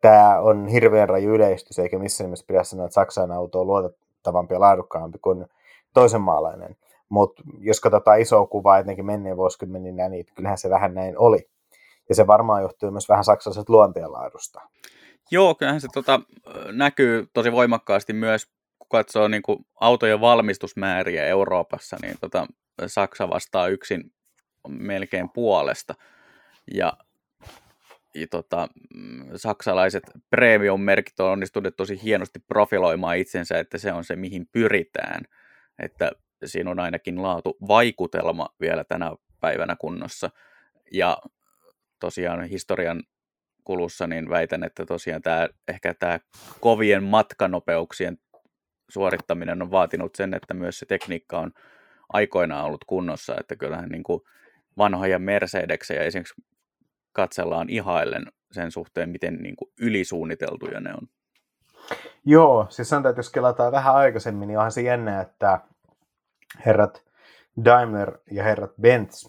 Tämä on hirveän raju yleistys, eikä missään nimessä pidä sanoa, että Saksan auto on luotettavampi ja laadukkaampi kuin toisen maalainen. Mutta jos katsotaan isoa kuvaa etenkin menneen vuosikymmeninä, niin kyllähän se vähän näin oli. Ja se varmaan johtuu myös vähän saksalaisesta luonteenlaadusta. Joo, kyllähän se tota, näkyy tosi voimakkaasti myös katsoo niin kuin autojen valmistusmääriä Euroopassa, niin tota, Saksa vastaa yksin melkein puolesta. Ja, ja tota, mm, saksalaiset premium-merkit on onnistuneet tosi hienosti profiloimaan itsensä, että se on se, mihin pyritään. Että siinä on ainakin laatu vaikutelma vielä tänä päivänä kunnossa. Ja tosiaan historian kulussa niin väitän, että tosiaan tämä, ehkä tämä kovien matkanopeuksien suorittaminen on vaatinut sen, että myös se tekniikka on aikoinaan ollut kunnossa, että kyllähän niin kuin vanhoja Mercedeksejä esimerkiksi katsellaan ihaillen sen suhteen, miten niin kuin ylisuunniteltuja ne on. Joo, siis sanotaan, että jos kelataan vähän aikaisemmin, niin onhan se jännä, että herrat Daimler ja herrat Benz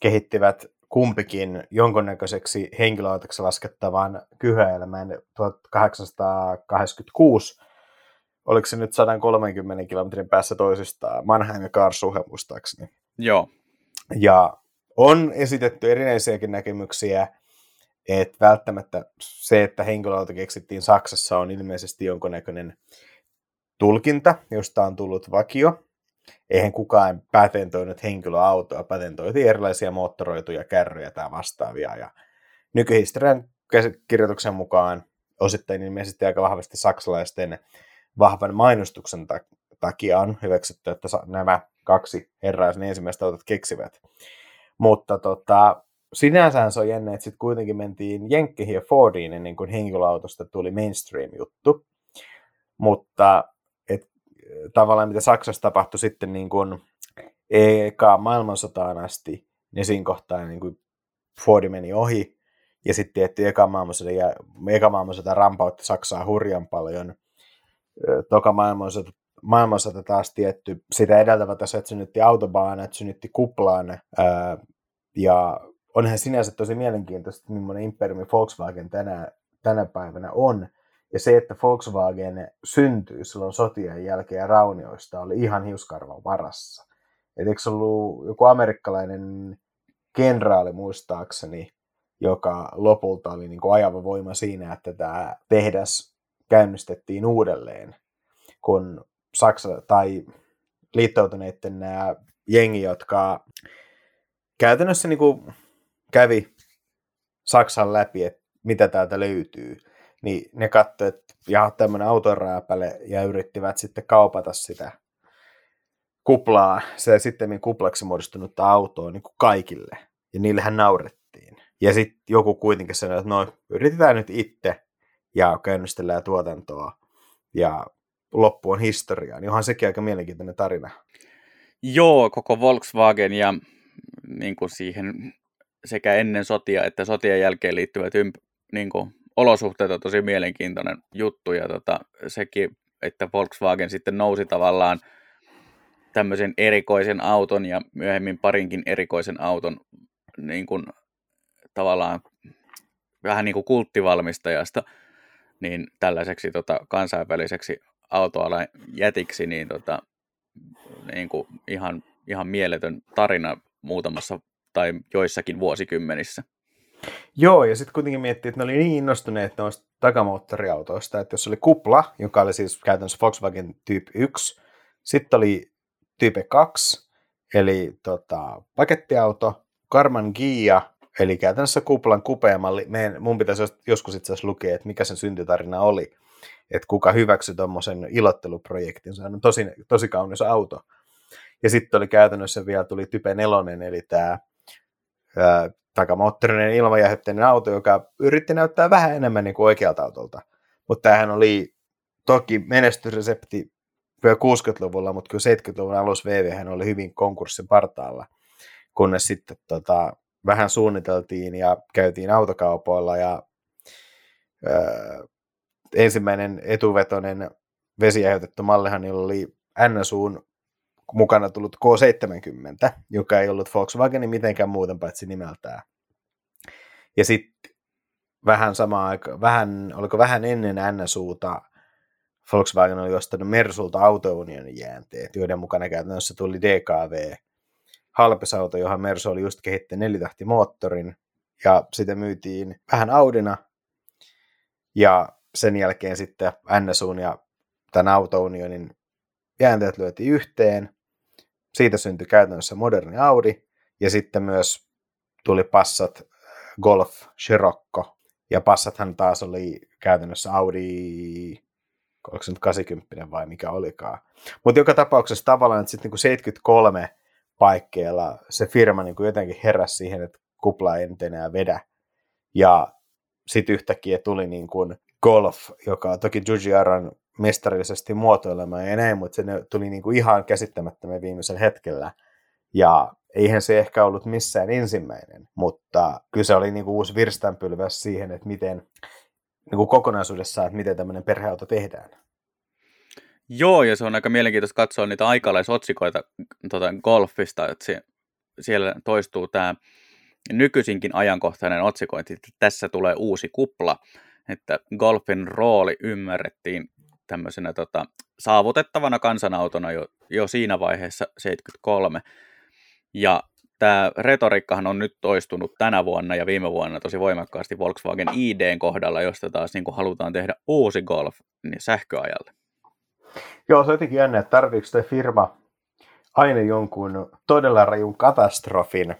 kehittivät kumpikin jonkunnäköiseksi henkilöautoksi laskettavan kyhäelämän 1886 oliko se nyt 130 kilometrin päässä toisistaan, Mannheim ja Karlsruhe muistaakseni. Joo. Ja on esitetty erinäisiäkin näkemyksiä, että välttämättä se, että henkilöauto keksittiin Saksassa, on ilmeisesti jonkunnäköinen tulkinta, josta on tullut vakio. Eihän kukaan patentoinut henkilöautoa, patentoitiin erilaisia moottoroituja, kärryjä tai vastaavia. Ja nykyhistorian kirjoituksen mukaan osittain ilmeisesti aika vahvasti saksalaisten vahvan mainostuksen takia on hyväksytty, että nämä kaksi herraa sen ensimmäistä autot keksivät. Mutta tota, sinänsä se on jännä, että sitten kuitenkin mentiin Jenkkeihin ja Fordiin ennen kuin henkilöautosta tuli mainstream-juttu. Mutta et, tavallaan mitä Saksassa tapahtui sitten niin kuin eka maailmansotaan asti, niin siinä kohtaa niin kuin Fordi meni ohi. Ja sitten tietty eka maailmansota, ja eka maailmansota rampautti Saksaa hurjan paljon toka maailmansota, maailmansota taas tietty, sitä edeltävä tässä, että synnytti autobaan, että synnytti kuplaan, ää, ja onhan sinänsä tosi mielenkiintoista, millainen imperiumi Volkswagen tänä, tänä päivänä on, ja se, että Volkswagen syntyi silloin sotien jälkeen raunioista, oli ihan hiuskarvan varassa. Et eikö ollut joku amerikkalainen kenraali muistaakseni, joka lopulta oli niin kuin ajava voima siinä, että tämä tehdas käynnistettiin uudelleen, kun Saksa tai liittoutuneiden nämä jengi, jotka käytännössä niin kuin kävi Saksan läpi, että mitä täältä löytyy, niin ne katsoivat, että ja tämmöinen autorääpäle ja yrittivät sitten kaupata sitä kuplaa, se sitten kuplaksi muodostunutta autoa niin kuin kaikille. Ja niillehän naurettiin. Ja sitten joku kuitenkin sanoi, että no yritetään nyt itse ja käynnistellään tuotantoa. Ja loppu on historiaa, niin onhan sekin aika mielenkiintoinen tarina. Joo, koko Volkswagen ja niin kuin siihen sekä ennen sotia että sotien jälkeen liittyvät ymp- niin kuin, olosuhteet on tosi mielenkiintoinen juttu ja tota, sekin, että Volkswagen sitten nousi tavallaan tämmöisen erikoisen auton ja myöhemmin parinkin erikoisen auton niin kuin, tavallaan vähän niin kuin kulttivalmistajasta niin tällaiseksi tota, kansainväliseksi autoalan jätiksi, niin, tota, niin kuin ihan, ihan mieletön tarina muutamassa tai joissakin vuosikymmenissä. Joo, ja sitten kuitenkin miettii, että ne oli niin innostuneet noista takamoottoriautoista, että jos oli kupla, joka oli siis käytännössä Volkswagen Type 1, sitten oli Type 2, eli tota, pakettiauto, Karman Gia, eli käytännössä kuplan kupeamalli. Meidän, mun pitäisi joskus itse asiassa lukea, että mikä sen syntytarina oli, että kuka hyväksyi tuommoisen ilotteluprojektin. Se on tosi, tosi kaunis auto. Ja sitten oli käytännössä vielä tuli Type 4, eli tämä takamoottorinen ilmajähdytteinen auto, joka yritti näyttää vähän enemmän niin kuin oikealta autolta. Mutta tämähän oli toki menestysresepti vielä 60-luvulla, mutta kyllä 70-luvun alussa VW oli hyvin konkurssin partaalla, kunnes sitten tota, vähän suunniteltiin ja käytiin autokaupoilla ja ö, ensimmäinen etuvetoinen vesijäytetty mallihan oli NSUn mukana tullut K70, joka ei ollut Volkswagenin mitenkään muuten paitsi nimeltään. Ja sitten vähän sama aika, vähän, oliko vähän ennen NSUta, Volkswagen oli ostanut Mersulta autounionin jäänteet, joiden mukana käytännössä tuli DKV, halpesauto, johon Mersu oli just kehittänyt nelitahtimoottorin, ja sitä myytiin vähän Audina, ja sen jälkeen sitten NSUn ja tämän autounionin jäänteet lyötiin yhteen, siitä syntyi käytännössä moderni Audi, ja sitten myös tuli Passat Golf Scirocco, ja Passathan taas oli käytännössä Audi, oliko se nyt 80 vai mikä olikaan. Mutta joka tapauksessa tavallaan, että sitten niin 73 paikkeilla se firma niin kuin jotenkin heräsi siihen, että kupla ei nyt enää vedä. Ja sitten yhtäkkiä tuli niin kuin Golf, joka toki Juji Aran mestarillisesti muotoilema ja näin, mutta se tuli niin kuin ihan käsittämättömän viimeisen hetkellä. Ja eihän se ehkä ollut missään ensimmäinen, mutta kyllä se oli niin kuin uusi virstanpylväs siihen, että miten niin kuin kokonaisuudessaan, että miten tämmöinen perheauto tehdään. Joo, ja se on aika mielenkiintoista katsoa niitä aikalaisotsikoita tuota golfista, että se, siellä toistuu tämä nykyisinkin ajankohtainen otsikointi, että tässä tulee uusi kupla, että golfin rooli ymmärrettiin tämmöisenä tota, saavutettavana kansanautona jo, jo siinä vaiheessa 73. Ja tämä retoriikkahan on nyt toistunut tänä vuonna ja viime vuonna tosi voimakkaasti Volkswagen IDn kohdalla, josta taas niin halutaan tehdä uusi Golf niin sähköajalle. Joo, se on jotenkin jännä, että tarviiko tämä firma aina jonkun todella rajun katastrofin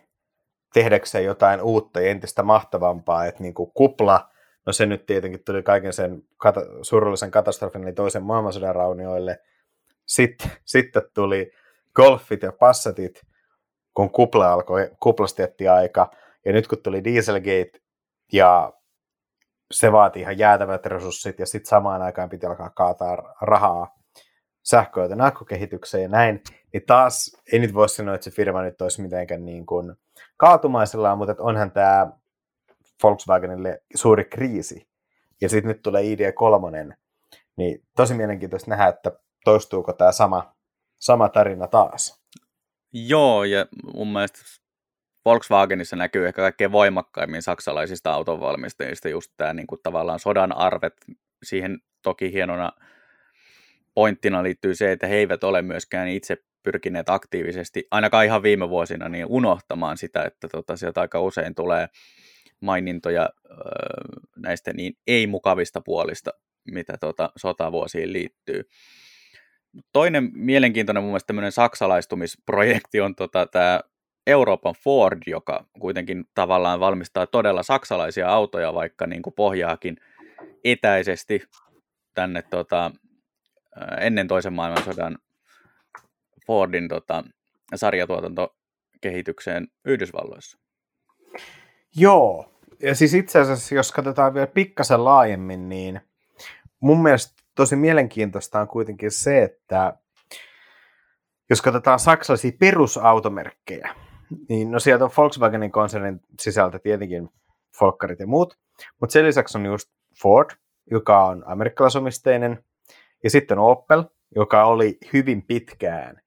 tehdäkseen jotain uutta ja entistä mahtavampaa, että niin kuin kupla, no se nyt tietenkin tuli kaiken sen kata- surullisen katastrofin, eli toisen maailmansodan raunioille, sitten, sitten tuli golfit ja passatit, kun kupla alkoi, kuplasta aika, ja nyt kun tuli Dieselgate, ja se vaatii ihan jäätävät resurssit, ja sitten samaan aikaan piti alkaa kaataa rahaa sähköauton akkukehitykseen ja näin, niin taas ei nyt voi sanoa, että se firma nyt olisi mitenkään niin kuin kaatumaisellaan, mutta onhan tämä Volkswagenille suuri kriisi. Ja sitten nyt tulee ID3, niin tosi mielenkiintoista nähdä, että toistuuko tämä sama, sama tarina taas. Joo, ja mun mielestä Volkswagenissa näkyy ehkä kaikkein voimakkaimmin saksalaisista autonvalmistajista just tämä niin kuin tavallaan sodan arvet. Siihen toki hienona pointtina liittyy se, että he eivät ole myöskään itse pyrkineet aktiivisesti, ainakaan ihan viime vuosina, niin unohtamaan sitä, että tota, sieltä aika usein tulee mainintoja ö, näistä niin ei-mukavista puolista, mitä tota, sotavuosiin liittyy. Toinen mielenkiintoinen mun mielestä tämmöinen saksalaistumisprojekti on tota, tämä Euroopan Ford, joka kuitenkin tavallaan valmistaa todella saksalaisia autoja, vaikka niin kuin pohjaakin etäisesti tänne tota, ennen toisen maailmansodan Fordin tota, sarjatuotantokehitykseen Yhdysvalloissa. Joo, ja siis itse asiassa jos katsotaan vielä pikkasen laajemmin, niin mun mielestä tosi mielenkiintoista on kuitenkin se, että jos katsotaan saksalaisia perusautomerkkejä, niin no sieltä on Volkswagenin konsernin sisältä tietenkin Folkkarit ja muut, mutta sen lisäksi on just Ford, joka on amerikkalaisomisteinen, ja sitten Opel, joka oli hyvin pitkään,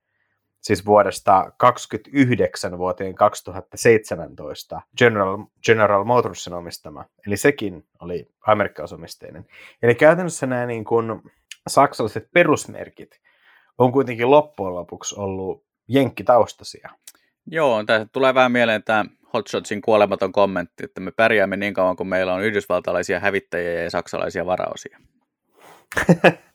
siis vuodesta 29 vuoteen 2017, General, General Motorsin omistama. Eli sekin oli amerikkalaisomisteinen. Eli käytännössä nämä niin kuin saksalaiset perusmerkit on kuitenkin loppujen lopuksi ollut jenkkitaustaisia. Joo, tässä tulee vähän mieleen tämä Hotshotsin kuolematon kommentti, että me pärjäämme niin kauan, kun meillä on yhdysvaltalaisia hävittäjiä ja saksalaisia varaosia.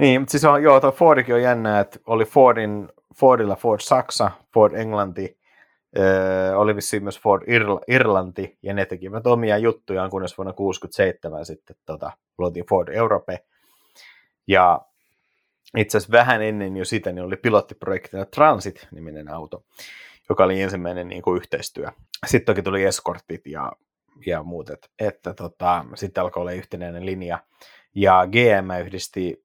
niin, mutta siis on, joo, tuo Fordikin on jännä, että oli Fordin, Fordilla Ford Saksa, Ford Englanti, öö, oli vissiin myös Ford Irl- Irlanti, ja ne tekivät omia juttujaan, kunnes vuonna 1967 sitten tota, luotiin Ford Europe. Ja itse asiassa vähän ennen jo sitä niin oli pilottiprojektina Transit-niminen auto, joka oli ensimmäinen niin kuin yhteistyö. Sitten toki tuli eskortit ja, ja muut, että, että tota, sitten alkoi olla yhtenäinen linja. Ja GM yhdisti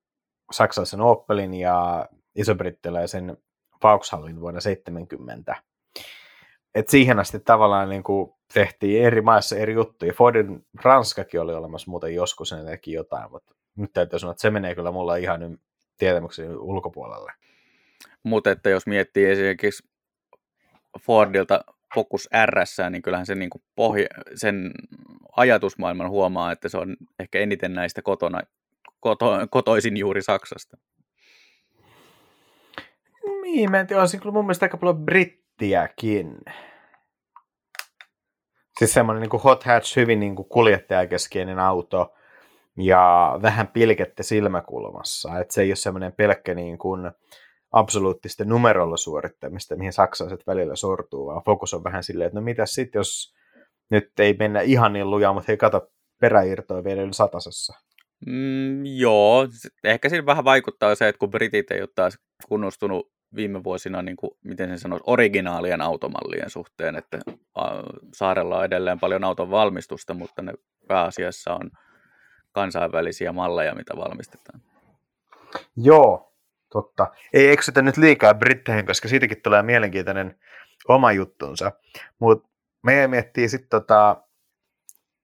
saksalaisen Opelin ja isobrittiläisen Vauxhallin vuonna 70. Et siihen asti tavallaan niin kuin tehtiin eri maissa eri juttuja. Fordin Ranskakin oli olemassa muuten joskus, ne teki jotain, mutta nyt täytyy sanoa, että se menee kyllä mulla ihan tietämykseni ulkopuolelle. Mutta että jos miettii esimerkiksi Fordilta Focus RS, niin kyllähän se niin kuin pohja, sen ajatusmaailman huomaa, että se on ehkä eniten näistä kotona, koto, kotoisin juuri Saksasta. Niin, mä en tiedä, olisi kyllä mun mielestä aika paljon brittiäkin. Siis semmoinen niin hot hatch, hyvin niin kuin kuljettajakeskeinen auto ja vähän pilkette silmäkulmassa. Että se ei ole semmoinen pelkkä niin kuin, absoluuttisten numerolla suorittamista, mihin saksalaiset välillä sortuu, vaan fokus on vähän silleen, että no mitä sitten, jos nyt ei mennä ihan niin lujaa, mutta hei, kato, peräirtoa vielä yli satasessa. Mm, joo, ehkä siinä vähän vaikuttaa se, että kun britit ei ole taas kunnostunut viime vuosina, niin kuin, miten sen sanoisi, originaalien automallien suhteen, että saarella on edelleen paljon auton valmistusta, mutta ne pääasiassa on kansainvälisiä malleja, mitä valmistetaan. Joo, Totta. Ei eksytä nyt liikaa britteihin, koska siitäkin tulee mielenkiintoinen oma juttunsa. Mutta meidän miettii sitten, tota,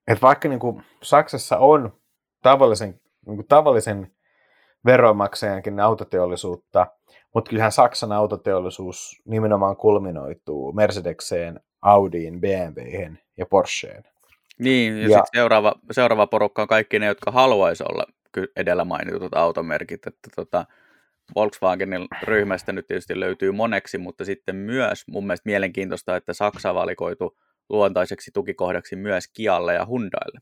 että vaikka niinku Saksassa on tavallisen, niinku tavallisen veronmaksajankin autoteollisuutta, mutta kyllähän Saksan autoteollisuus nimenomaan kulminoituu Mercedekseen, Audiin, BMWhen ja Porscheen. Niin, ja, ja... sitten seuraava, seuraava porukka on kaikki ne, jotka haluaisi olla edellä mainitut automerkit. Että tota, Volkswagenin ryhmästä nyt tietysti löytyy moneksi, mutta sitten myös mun mielestä mielenkiintoista, että Saksa valikoitu luontaiseksi tukikohdaksi myös Kialle ja Hyundaille.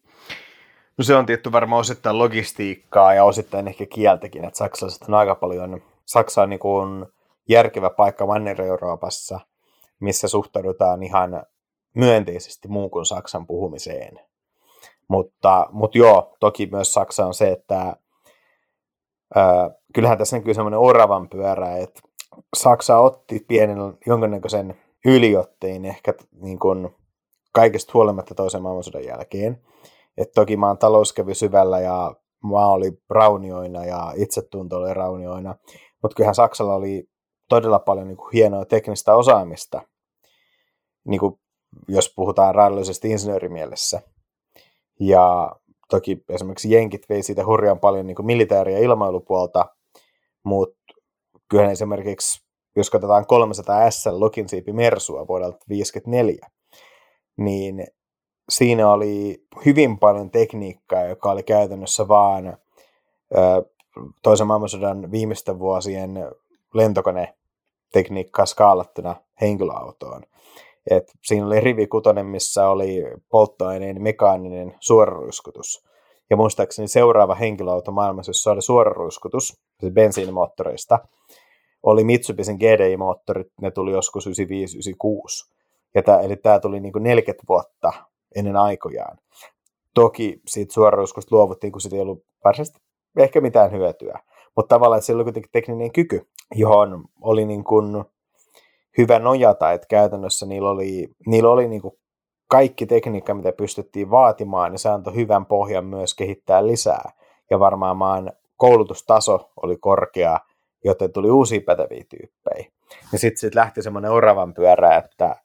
No se on tietty varmaan osittain logistiikkaa ja osittain ehkä kieltäkin, että saksalaiset on aika paljon, Saksa on niin kuin järkevä paikka Manner-Euroopassa, missä suhtaudutaan ihan myönteisesti muun kuin Saksan puhumiseen. Mutta, mutta joo, toki myös Saksa on se, että ää, kyllähän tässä näkyy semmoinen oravan pyörä, että Saksa otti pienen jonkinnäköisen yliottein ehkä niin kuin kaikesta huolimatta toisen maailmansodan jälkeen. Et toki maan talous kävi syvällä ja maa oli raunioina ja itsetunto oli raunioina, mutta kyllähän Saksalla oli todella paljon niin kuin hienoa teknistä osaamista, niin kuin jos puhutaan raadollisesta insinöörimielessä. Ja toki esimerkiksi jenkit vei siitä hurjan paljon niin ja ilmailupuolta, mutta kyllä esimerkiksi, jos katsotaan 300 S Lokinsiipi Mersua vuodelta 1954, niin siinä oli hyvin paljon tekniikkaa, joka oli käytännössä vaan toisen maailmansodan viimeisten vuosien lentokonetekniikkaa skaalattuna henkilöautoon. Et siinä oli rivi kutonen, missä oli polttoaineen mekaaninen suoraruiskutus. Ja muistaakseni seuraava henkilöauto maailmassa, jossa oli suoraruiskutus, siis bensiinimoottoreista, oli Mitsubisen GDI-moottorit, ne tuli joskus 95-96. Ja tää, eli tämä tuli niin kuin 40 vuotta ennen aikojaan. Toki siitä suoraruiskusta luovuttiin, kun siitä ei ollut varsinaisesti ehkä mitään hyötyä. Mutta tavallaan sillä oli kuitenkin tekninen kyky, johon oli niin kuin hyvä nojata, että käytännössä niillä oli, niillä oli niin kuin kaikki tekniikka, mitä pystyttiin vaatimaan, niin se antoi hyvän pohjan myös kehittää lisää. Ja varmaan maan koulutustaso oli korkea, joten tuli uusia päteviä tyyppejä. Ja sitten sit lähti semmoinen oravan pyörä, että,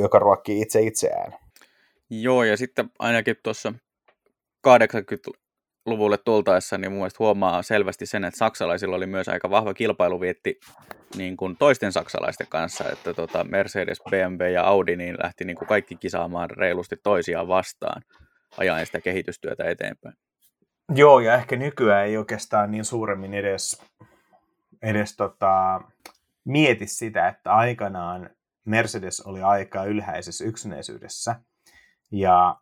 joka ruokkii itse itseään. Joo, ja sitten ainakin tuossa 80-luvulle tultaessa, niin mun mielestä huomaa selvästi sen, että saksalaisilla oli myös aika vahva kilpailuvietti niin kuin toisten saksalaisten kanssa, että tota Mercedes, BMW ja Audi niin lähti niin kuin kaikki kisaamaan reilusti toisiaan vastaan ajaen sitä kehitystyötä eteenpäin. Joo, ja ehkä nykyään ei oikeastaan niin suuremmin edes, edes tota, mieti sitä, että aikanaan Mercedes oli aika ylhäisessä yksinäisyydessä. Ja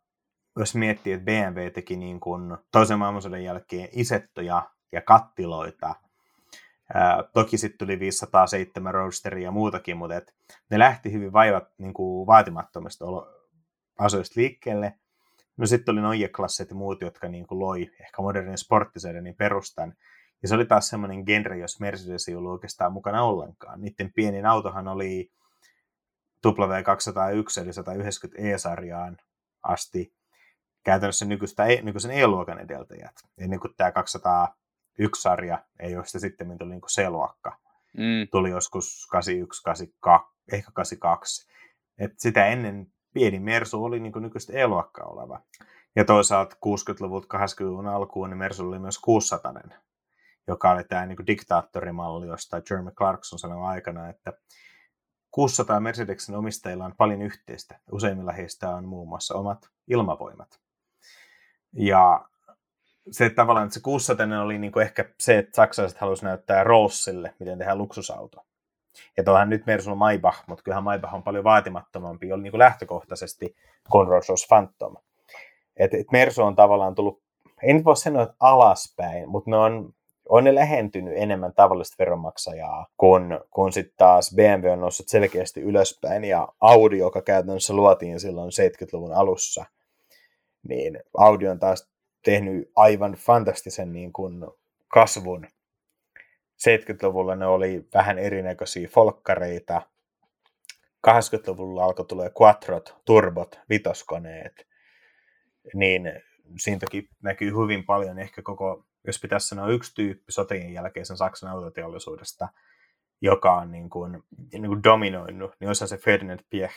jos miettii, että BMW teki niin kuin toisen maailmansodan jälkeen isettoja ja kattiloita, ää, toki sitten tuli 507 Roadsteria ja muutakin, mutta et ne lähti hyvin vaivat niin kuin vaatimattomista asioista liikkeelle. No sitten oli Noje-klassit ja muut, jotka niin kuin loi ehkä modernin sporttiseiden perustan. Ja se oli taas semmoinen genre, jos Mercedes ei ollut oikeastaan mukana ollenkaan. Niiden pienin autohan oli W201 eli 190 E-sarjaan asti käytännössä nykyistä, nykyisen E-luokan edeltäjät. Ennen kuin tämä 201-sarja, ei ole sitä sitten tuli niin C-luokka. Mm. Tuli joskus 81, 82, ehkä 82. Et sitä ennen pieni Mersu oli niin nykyistä E-luokkaa oleva. Ja toisaalta 60-luvulta 80-luvun alkuun niin Mersu oli myös 600 joka oli tämä niin diktaattorimalli, josta Jeremy Clarkson sanoi aikana, että 600 Mercedeksen omistajilla on paljon yhteistä. Useimmilla heistä on muun muassa omat ilmavoimat. Ja se tavallaan, että se 600 oli niin kuin ehkä se, että saksalaiset halusivat näyttää Rollsille, miten tehdään luksusauto. Ja tuohan nyt Mersu on Maybach, mutta kyllähän Maybach on paljon vaatimattomampi, oli niin kuin lähtökohtaisesti kuin Rolls Phantom. Et, et Mersu on tavallaan tullut, en voi sanoa, että alaspäin, mutta ne on on ne lähentynyt enemmän tavallista veronmaksajaa, kun, kun sitten taas BMW on noussut selkeästi ylöspäin ja Audi, joka käytännössä luotiin silloin 70-luvun alussa, niin Audi on taas tehnyt aivan fantastisen niin kuin kasvun. 70-luvulla ne oli vähän erinäköisiä folkkareita. 80-luvulla alkoi tulee quattrot, turbot, vitoskoneet. Niin siinä toki näkyy hyvin paljon ehkä koko jos pitäisi sanoa yksi tyyppi sotien jälkeisen Saksan autoteollisuudesta, joka on niin kuin, niin kuin dominoinut, niin olisi se Ferdinand Piech,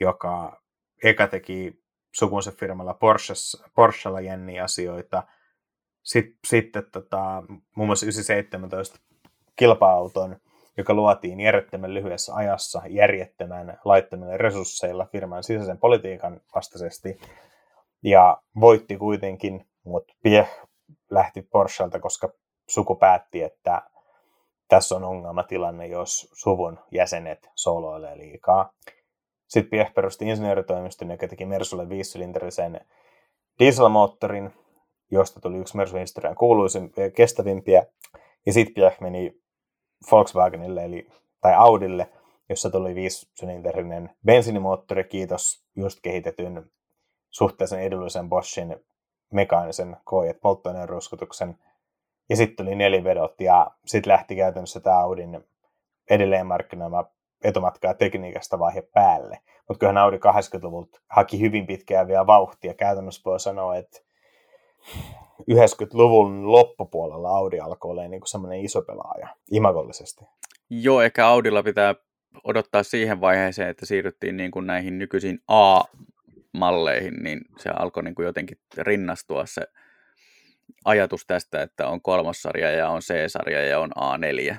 joka eka teki sukunsa firmalla Porsches, Porschella jänniä asioita, sitten, sitten tota, muun muassa 917 kilpa-auton, joka luotiin järjettömän lyhyessä ajassa järjettömän laittamilla resursseilla firman sisäisen politiikan vastaisesti, ja voitti kuitenkin, mutta Piech lähti Porschelta, koska suku päätti, että tässä on ongelmatilanne, jos suvun jäsenet soloilee liikaa. Sitten Piech perusti insinööritoimiston, joka teki Mersulle viisisylinterisen dieselmoottorin, josta tuli yksi Mersun historian kuuluisimpia kestävimpiä. Ja sitten Piech meni Volkswagenille, eli, tai Audille, jossa tuli viisisylinterinen bensiinimoottori, kiitos just kehitetyn suhteellisen edullisen Boschin mekaanisen koet, polttoaineen ruskutuksen, ja sitten tuli nelivedot, ja sitten lähti käytännössä tämä Audin edelleen markkinoima etumatkaa tekniikasta vaihe päälle. Mutta kyllähän Audi 80-luvulta haki hyvin pitkään vielä vauhtia. Käytännössä voi sanoa, että 90-luvun loppupuolella Audi alkoi olla niin semmoinen iso pelaaja imagollisesti. Joo, ehkä Audilla pitää odottaa siihen vaiheeseen, että siirryttiin niin kuin näihin nykyisiin A malleihin, niin se alkoi niin kuin jotenkin rinnastua se ajatus tästä, että on kolmossarja ja on C-sarja ja on A4.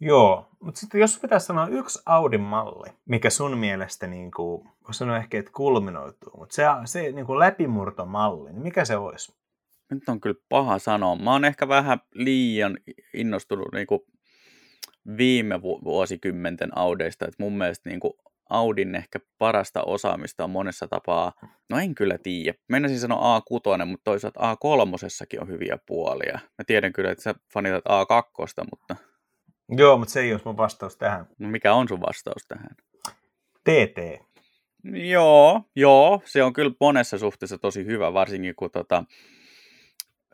Joo, mutta sitten jos pitäisi sanoa yksi Audin malli, mikä sun mielestä niin kuin, voisi sanoa ehkä, että kulminoituu, mutta se, se niin kuin läpimurtomalli, niin mikä se olisi? Nyt on kyllä paha sanoa. Mä oon ehkä vähän liian innostunut niin kuin viime vuosikymmenten Audeista, että mun mielestä niin kuin Audin ehkä parasta osaamista on monessa tapaa, no en kyllä tiedä. Mennäisin sanoa A6, mutta toisaalta A3 on hyviä puolia. Mä tiedän kyllä, että sä fanitat A2, mutta... Joo, mutta se ei ole mun vastaus tähän. No mikä on sun vastaus tähän? TT. Joo, joo, se on kyllä monessa suhteessa tosi hyvä, varsinkin kun tota,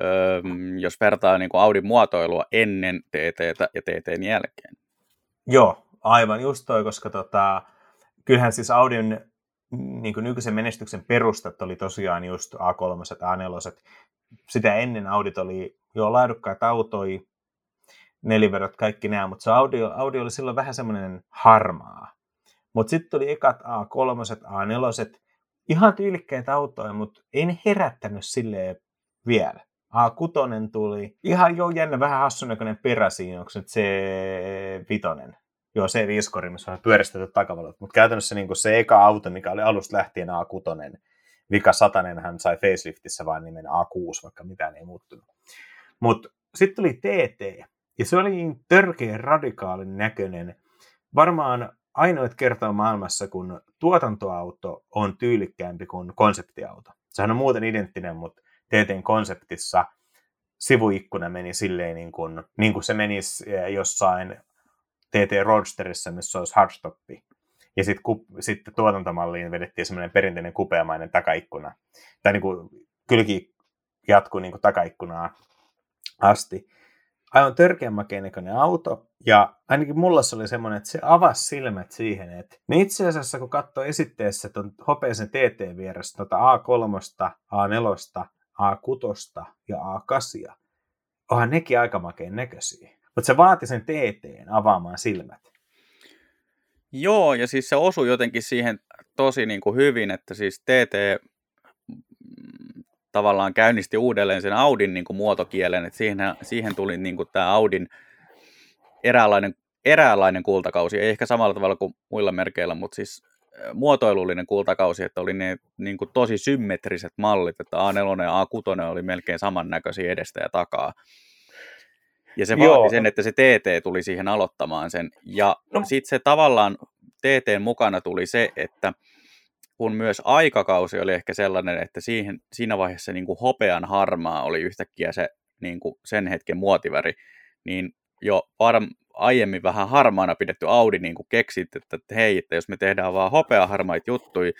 öö, jos vertaa niin kuin Audin muotoilua ennen TTtä ja TTn jälkeen. Joo, aivan just toi, koska tota, kyllähän siis Audin niin kuin nykyisen menestyksen perustat oli tosiaan just A3, A4. Sitä ennen Audit oli jo laadukkaita autoja, neliverot, kaikki nämä, mutta se audio, audio oli silloin vähän semmoinen harmaa. Mutta sitten tuli ekat A3, A4, ihan tyylikkäitä autoja, mutta en herättänyt silleen vielä. A6 tuli, ihan jo jännä, vähän hassun näköinen perä siinä, onko nyt se vitonen? Joo, se viiskori, missä on pyöristetty takavalot. Mutta käytännössä niin se eka auto, mikä oli alusta lähtien A6, Vika Satanen hän sai faceliftissä vain nimen A6, vaikka mitään ei muuttunut. Mutta sitten tuli TT, ja se oli niin törkeä radikaalin näköinen. Varmaan ainoat kertaa maailmassa, kun tuotantoauto on tyylikkäämpi kuin konseptiauto. Sehän on muuten identtinen, mutta TTn konseptissa sivuikkuna meni silleen niin kuin, niin kuin se menisi eh, jossain TT Roadsterissa, missä olisi hardstoppi. Ja sitten sit tuotantomalliin vedettiin semmoinen perinteinen kupeamainen takaikkuna. Tai niin kuin, kylki jatkuu niin kuin takaikkunaa asti aivan törkeän makeen auto, ja ainakin mulla se oli semmoinen, että se avasi silmät siihen, että ne itse asiassa kun katsoo esitteessä tuon hopeisen TT vieressä tuota A3, A4, A6 ja A8, onhan nekin aika makeen näköisiä. Mutta se vaati sen TT avaamaan silmät. Joo, ja siis se osui jotenkin siihen tosi niin kuin hyvin, että siis TT tavallaan käynnisti uudelleen sen Audin niin kuin muotokielen, että siihen, siihen tuli niin kuin tämä Audin eräänlainen, eräänlainen kultakausi, ei ehkä samalla tavalla kuin muilla merkeillä, mutta siis muotoilullinen kultakausi, että oli ne niin kuin tosi symmetriset mallit, että A4 ja A6 oli melkein samannäköisiä edestä ja takaa. Ja se vaati sen, että se TT tuli siihen aloittamaan sen. Ja no. sitten se tavallaan TT mukana tuli se, että kun myös aikakausi oli ehkä sellainen, että siihen, siinä vaiheessa niin kuin hopean harmaa oli yhtäkkiä se niin kuin sen hetken muotiväri, niin jo varm, aiemmin vähän harmaana pidetty Audi niin kuin keksit, että, että hei, että jos me tehdään vaan hopeaharmaita juttuja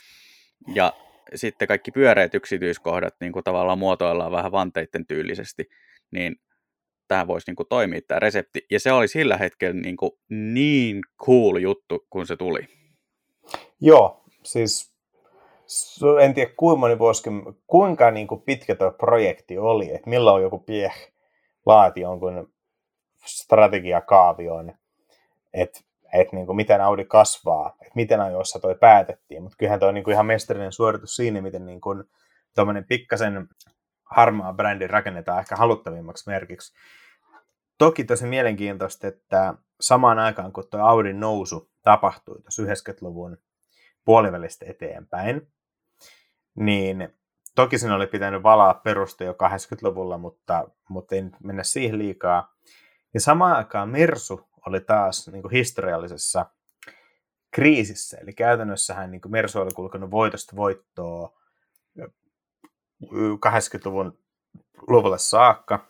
ja sitten kaikki pyöreät yksityiskohdat niin kuin tavallaan muotoillaan vähän vanteiden tyylisesti, niin tämä voisi niin kuin toimia tämä resepti. Ja se oli sillä hetkellä niin, kuin niin cool juttu, kun se tuli. Joo, siis en tiedä kuinka moni vuosi, kuinka niin kuin pitkä tuo projekti oli, että milloin joku pieh laati jonkun strategiakaavion, että et niin kuin miten Audi kasvaa, että miten ajoissa toi päätettiin, mutta kyllähän toi on niin kuin ihan mestarinen suoritus siinä, miten niin kuin pikkasen harmaa brändi rakennetaan ehkä haluttavimmaksi merkiksi. Toki tosi mielenkiintoista, että samaan aikaan kun tuo Audin nousu tapahtui tuossa 90-luvun puolivälistä eteenpäin, niin toki sen oli pitänyt valaa perusta jo 80-luvulla, mutta, mutta ei mennä siihen liikaa. Ja samaan aikaan Mersu oli taas niin kuin historiallisessa kriisissä, eli käytännössähän niin kuin Mersu oli kulkenut voitosta voittoa 80-luvun luvulle saakka.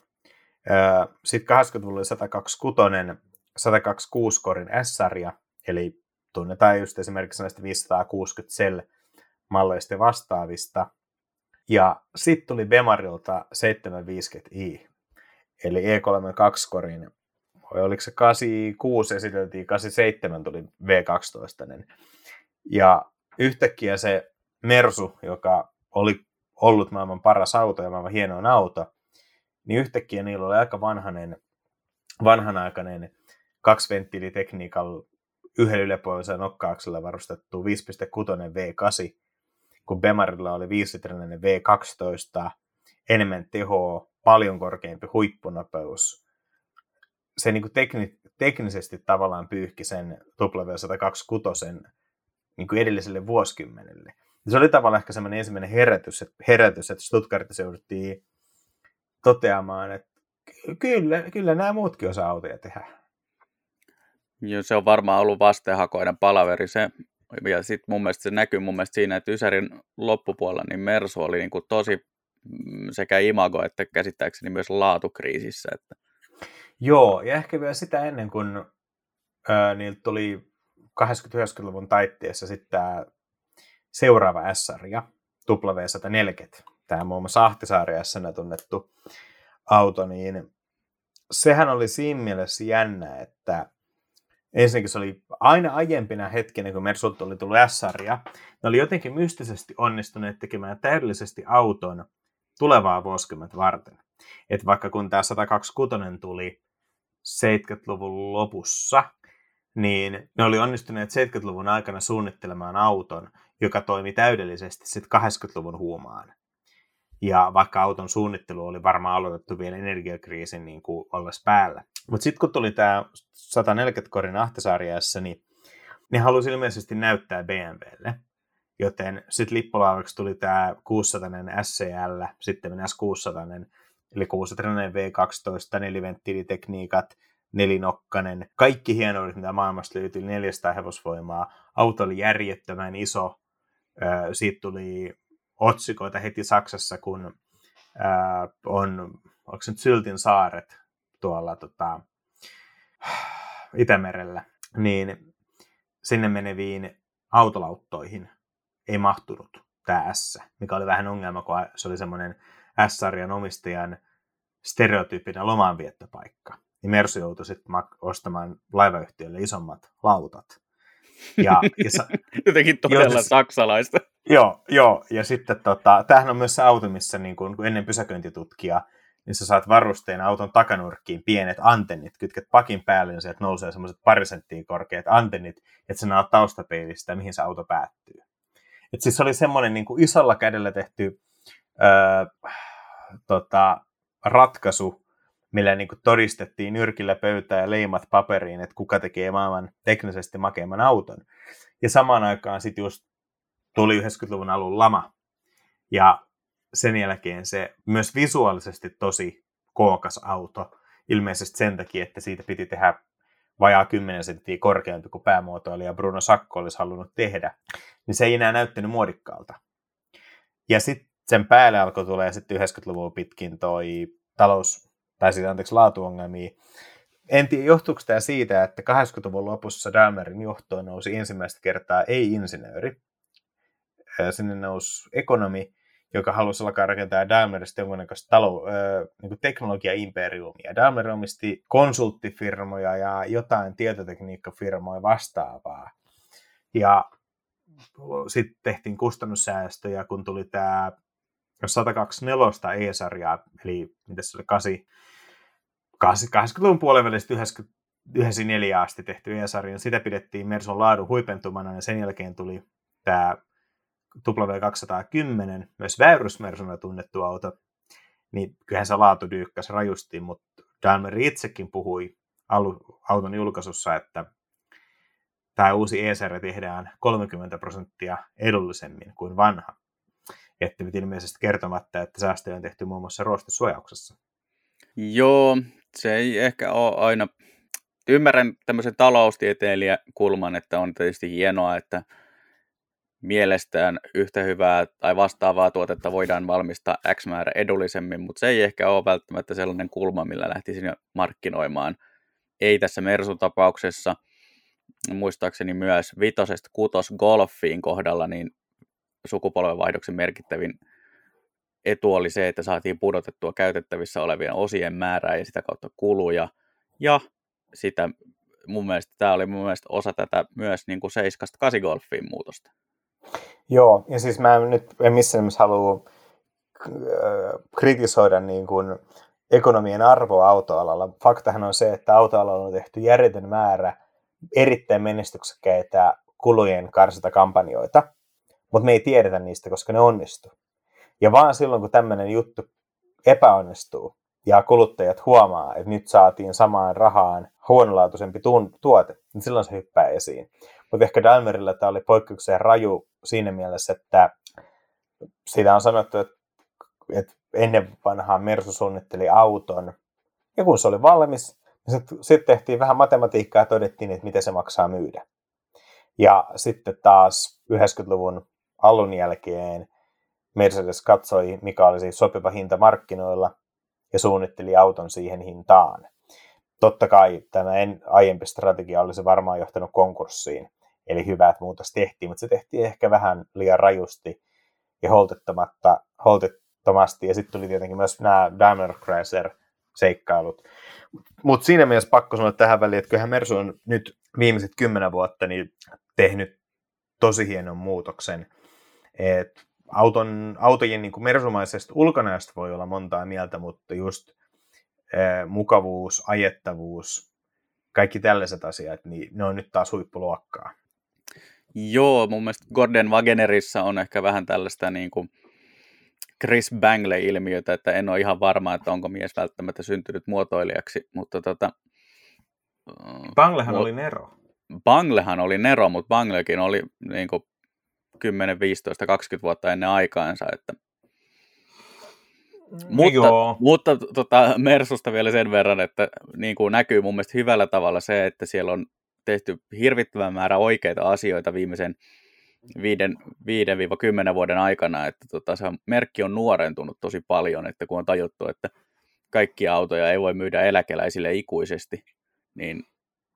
Sitten 80-luvulla 126, 126 korin S-sarja, eli tunnetaan just esimerkiksi näistä 560 Cell malleista ja vastaavista. Ja sitten tuli Bemarilta 750i, eli E32-korin, vai oliko se 86 esiteltiin, 87 tuli V12. Ja yhtäkkiä se Mersu, joka oli ollut maailman paras auto ja maailman hienoin auto, niin yhtäkkiä niillä oli aika vanhainen, vanhanaikainen kaksiventtiilitekniikalla yhden yläpuolisella nokkauksella varustettu 5.6 V8, kun Bemarilla oli 5 V12, enemmän tehoa, paljon korkeampi huippunopeus. Se niin kuin tekni, teknisesti tavallaan pyyhki sen W126 niin kuin edelliselle vuosikymmenelle. Ja se oli tavallaan ehkä semmoinen ensimmäinen herätys, että, herätys, että Stuttgartissa jouduttiin toteamaan, että kyllä, kyllä nämä muutkin osaa autoja tehdä. Joo, se on varmaan ollut vastenhakoinen palaveri se ja sitten mun mielestä se näkyy mun mielestä siinä, että Ysärin loppupuolella niin Mersu oli niin kuin tosi mm, sekä imago että käsittääkseni myös laatukriisissä. Että... Joo, ja ehkä vielä sitä ennen kuin ää, niiltä tuli 80-90-luvun taitteessa sitten tämä seuraava S-sarja, W140, tämä muun muassa Ahtisaari s tunnettu auto, niin sehän oli siinä mielessä jännä, että ensinnäkin se oli aina aiempina hetkinä, kun Mersulta oli tullut S-sarja, ne oli jotenkin mystisesti onnistuneet tekemään täydellisesti auton tulevaa vuosikymmentä varten. Et vaikka kun tämä 126 tuli 70-luvun lopussa, niin ne oli onnistuneet 70-luvun aikana suunnittelemaan auton, joka toimi täydellisesti sitten 80-luvun huumaan. Ja vaikka auton suunnittelu oli varmaan aloitettu vielä energiakriisin niin kuin ollessa päällä. Mutta sitten kun tuli tämä 140 korin Ahtisaariassa, niin ne halusi ilmeisesti näyttää BMWlle. Joten sitten lippulaavaksi tuli tämä 600 SCL, sitten S600, eli 600 V12, neliventtiilitekniikat, nelinokkanen, kaikki hienoudet, mitä maailmasta löytyi, 400 hevosvoimaa. Auto oli järjettömän iso. Siitä tuli otsikoita heti Saksassa, kun on, onko se nyt Syltin saaret tuolla tota, Itämerellä, niin sinne meneviin autolauttoihin ei mahtunut tämä S, mikä oli vähän ongelma, kun se oli semmoinen S-sarjan omistajan stereotyyppinen lomanviettopaikka. Niin Mersu joutui sitten ostamaan laivayhtiölle isommat lautat. Ja, ja sa- Jotenkin todella jo, siis, saksalaista. Joo, joo, ja sitten tota, tämähän on myös se auto, missä niin kun, kun ennen pysäköintitutkija, niin sä saat varusteena auton takanurkkiin pienet antennit, kytket pakin päälle, niin sieltä nousee semmoiset pari senttiä korkeat antennit, että sä näet taustapeilistä, mihin se auto päättyy. Et siis oli semmoinen niin kuin isolla kädellä tehty öö, tota, ratkaisu, millä niin kuin todistettiin nyrkillä pöytää ja leimat paperiin, että kuka tekee maailman teknisesti makeimman auton. Ja samaan aikaan sitten just tuli 90-luvun alun lama. Ja sen jälkeen se myös visuaalisesti tosi kookas auto, ilmeisesti sen takia, että siitä piti tehdä vajaa 10 senttiä korkeampi kuin päämuotoilija Bruno Sakko olisi halunnut tehdä, niin se ei enää näyttänyt muodikkaalta. Ja sitten sen päälle alkoi tulee sitten 90-luvun pitkin toi talous, tai siis anteeksi laatuongelmia. En tiedä, johtuuko tämä siitä, että 80-luvun lopussa Daimlerin johtoon nousi ensimmäistä kertaa ei-insinööri. Sinne nousi ekonomi, joka halusi alkaa rakentaa Daimlerista jonkunnäköistä talo, äh, niin teknologia-imperiumia. Daimler omisti konsulttifirmoja ja jotain tietotekniikkafirmoja vastaavaa. Ja sitten tehtiin kustannussäästöjä, kun tuli tämä 124 E-sarjaa, eli mitä se oli, 80-luvun puolivälistä 94 asti tehty E-sarja, sitä pidettiin Merson laadun huipentumana, ja sen jälkeen tuli tämä W210, myös väyrysmersona tunnettu auto, niin kyllähän se laatu dyykkäsi rajusti, mutta Daimler itsekin puhui auton julkaisussa, että tämä uusi ESR tehdään 30 prosenttia edullisemmin kuin vanha. Jättivät ilmeisesti kertomatta, että säästöjä on tehty muun muassa ruostesuojauksessa. Joo, se ei ehkä ole aina... Ymmärrän tämmöisen taloustieteilijäkulman, että on tietysti hienoa, että mielestään yhtä hyvää tai vastaavaa tuotetta voidaan valmistaa X määrä edullisemmin, mutta se ei ehkä ole välttämättä sellainen kulma, millä lähtisin markkinoimaan. Ei tässä Mersun tapauksessa, muistaakseni myös vitosesta kutos golfiin kohdalla, niin sukupolvenvaihdoksen merkittävin etu oli se, että saatiin pudotettua käytettävissä olevien osien määrää ja sitä kautta kuluja. Ja sitä mun mielestä, tämä oli mun mielestä osa tätä myös niin kuin 7-8 golfiin muutosta. Joo, ja siis mä en nyt en missään nimessä halua äh, kritisoida niin kuin ekonomien arvoa autoalalla. Faktahan on se, että autoalalla on tehty järjetön määrä erittäin menestyksekkäitä kulujen karsita kampanjoita, mutta me ei tiedetä niistä, koska ne onnistuu. Ja vaan silloin, kun tämmöinen juttu epäonnistuu ja kuluttajat huomaa, että nyt saatiin samaan rahaan huonolaatuisempi tuote, niin silloin se hyppää esiin. Mutta ehkä Daimlerilla tämä oli poikkeukseen raju siinä mielessä, että siitä on sanottu, että, että ennen vanhaa Mersu suunnitteli auton, ja kun se oli valmis, niin sitten sit tehtiin vähän matematiikkaa ja todettiin, että miten se maksaa myydä. Ja sitten taas 90-luvun alun jälkeen Mercedes katsoi, mikä olisi sopiva hinta markkinoilla ja suunnitteli auton siihen hintaan. Totta kai tämä aiempi strategia olisi varmaan johtanut konkurssiin, Eli hyvä, että muutos tehtiin, mutta se tehtiin ehkä vähän liian rajusti ja holtettomasti. Ja sitten tuli tietenkin myös nämä Daimler Chrysler seikkailut. Mutta siinä mielessä pakko sanoa tähän väliin, että kyllähän Mersu on nyt viimeiset kymmenen vuotta niin tehnyt tosi hienon muutoksen. Et auton, autojen niin kuin mersumaisesta ulkonäöstä voi olla montaa mieltä, mutta just eh, mukavuus, ajettavuus, kaikki tällaiset asiat, niin ne on nyt taas huippuluokkaa. Joo, mun mielestä Gordon Wagenerissa on ehkä vähän tällaista niin kuin Chris Bangley-ilmiötä, että en ole ihan varma, että onko mies välttämättä syntynyt muotoilijaksi, mutta tota... Banglehan mu- oli Nero. Banglehan oli Nero, mutta Banglekin oli niin kuin 10, 15, 20 vuotta ennen aikaansa, että mutta, Joo. mutta tota, Mersusta vielä sen verran, että niin kuin näkyy mun mielestä hyvällä tavalla se, että siellä on tehty hirvittävän määrä oikeita asioita viimeisen 5-10 vuoden aikana, että tota, se merkki on nuorentunut tosi paljon, että kun on tajuttu, että kaikkia autoja ei voi myydä eläkeläisille ikuisesti, niin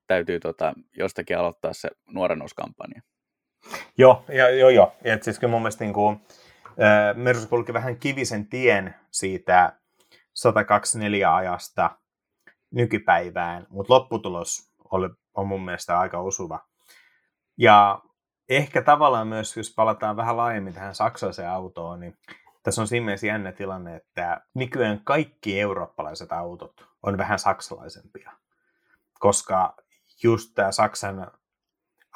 täytyy tota, jostakin aloittaa se nuorennuskampanja. Joo, joo, joo. Ja siis kyllä mun mielestä niin kuin, äh, Mersu kulki vähän kivisen tien siitä 124 ajasta nykypäivään, mutta lopputulos oli, on mun mielestä aika osuva. Ja ehkä tavallaan myös, jos palataan vähän laajemmin tähän saksalaiseen autoon, niin tässä on siinä mielessä jännä tilanne, että nykyään kaikki eurooppalaiset autot on vähän saksalaisempia, koska just tämä Saksan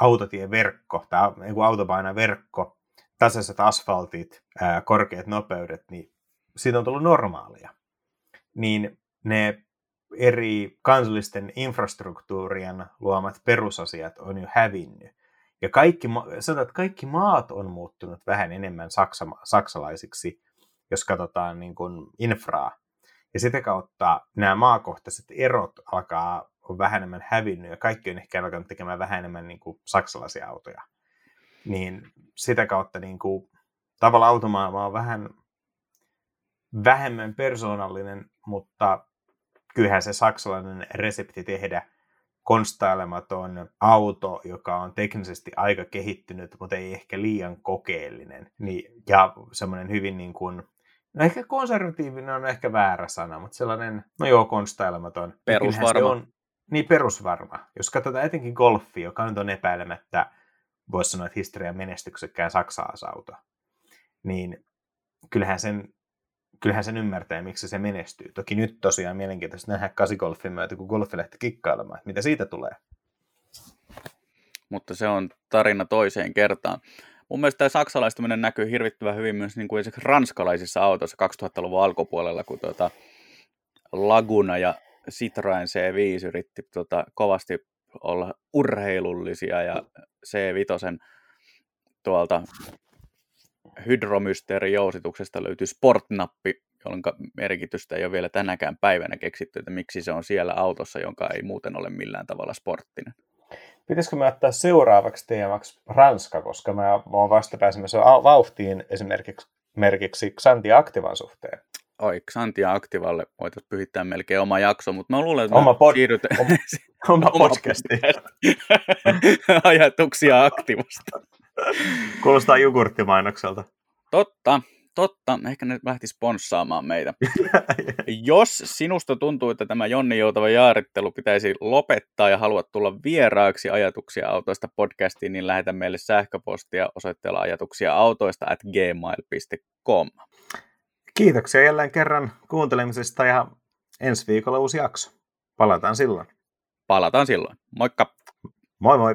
autotieverkko, tämä autopainaverkko, tasaiset asfaltit, korkeat nopeudet, niin siitä on tullut normaalia. Niin ne eri kansallisten infrastruktuurien luomat perusasiat on jo hävinnyt. Ja kaikki, sanotaan, että kaikki maat on muuttunut vähän enemmän saksa, saksalaisiksi, jos katsotaan niin kuin infraa. Ja sitä kautta nämä maakohtaiset erot alkaa on vähän enemmän hävinnyt ja kaikki on ehkä alkanut tekemään vähän enemmän niin kuin saksalaisia autoja. Niin sitä kautta niin kuin, tavallaan automaailma on vähän vähemmän persoonallinen, mutta kyllähän se saksalainen resepti tehdä konstailematon auto, joka on teknisesti aika kehittynyt, mutta ei ehkä liian kokeellinen. Niin, ja semmoinen hyvin niin kuin, no ehkä konservatiivinen on ehkä väärä sana, mutta sellainen, no joo, konstailematon. Perusvarma. On, niin perusvarma. Jos katsotaan etenkin golfi, joka nyt on epäilemättä, voisi sanoa, että historian menestyksekkään saksa-auto, niin kyllähän sen kyllähän sen ymmärtää, miksi se menestyy. Toki nyt tosiaan mielenkiintoista nähdä kasigolfin myötä, kun golfi lähti kikkailemaan, mitä siitä tulee. Mutta se on tarina toiseen kertaan. Mun mielestä tämä saksalaistuminen näkyy hirvittävän hyvin myös niin kuin ranskalaisissa autoissa 2000-luvun alkupuolella, kun tuota Laguna ja Citroen C5 yritti tuota, kovasti olla urheilullisia ja C5 tuolta hydromysteerijousituksesta löytyy sportnappi, jonka merkitystä ei ole vielä tänäkään päivänä keksitty, että miksi se on siellä autossa, jonka ei muuten ole millään tavalla sporttinen. Pitäisikö me ottaa seuraavaksi teemaksi Ranska, koska mä oon vasta pääsemässä vauhtiin esimerkiksi merkiksi Xanti Aktivan suhteen. Oi, Xantia Aktivalle voitaisiin pyhittää melkein oma jakso, mutta mä luulen, että oma pod- siirryt... oma, oma podcasti. Ajatuksia Aktivasta. Kuulostaa jogurttimainokselta. Totta, totta. Ehkä ne lähti sponssaamaan meitä. Jos sinusta tuntuu, että tämä Jonni Joutava jaarittelu pitäisi lopettaa ja haluat tulla vieraaksi ajatuksia autoista podcastiin, niin lähetä meille sähköpostia osoitteella ajatuksia autoista at gmail.com. Kiitoksia jälleen kerran kuuntelemisesta ja ensi viikolla uusi jakso. Palataan silloin. Palataan silloin. Moikka! Moi moi!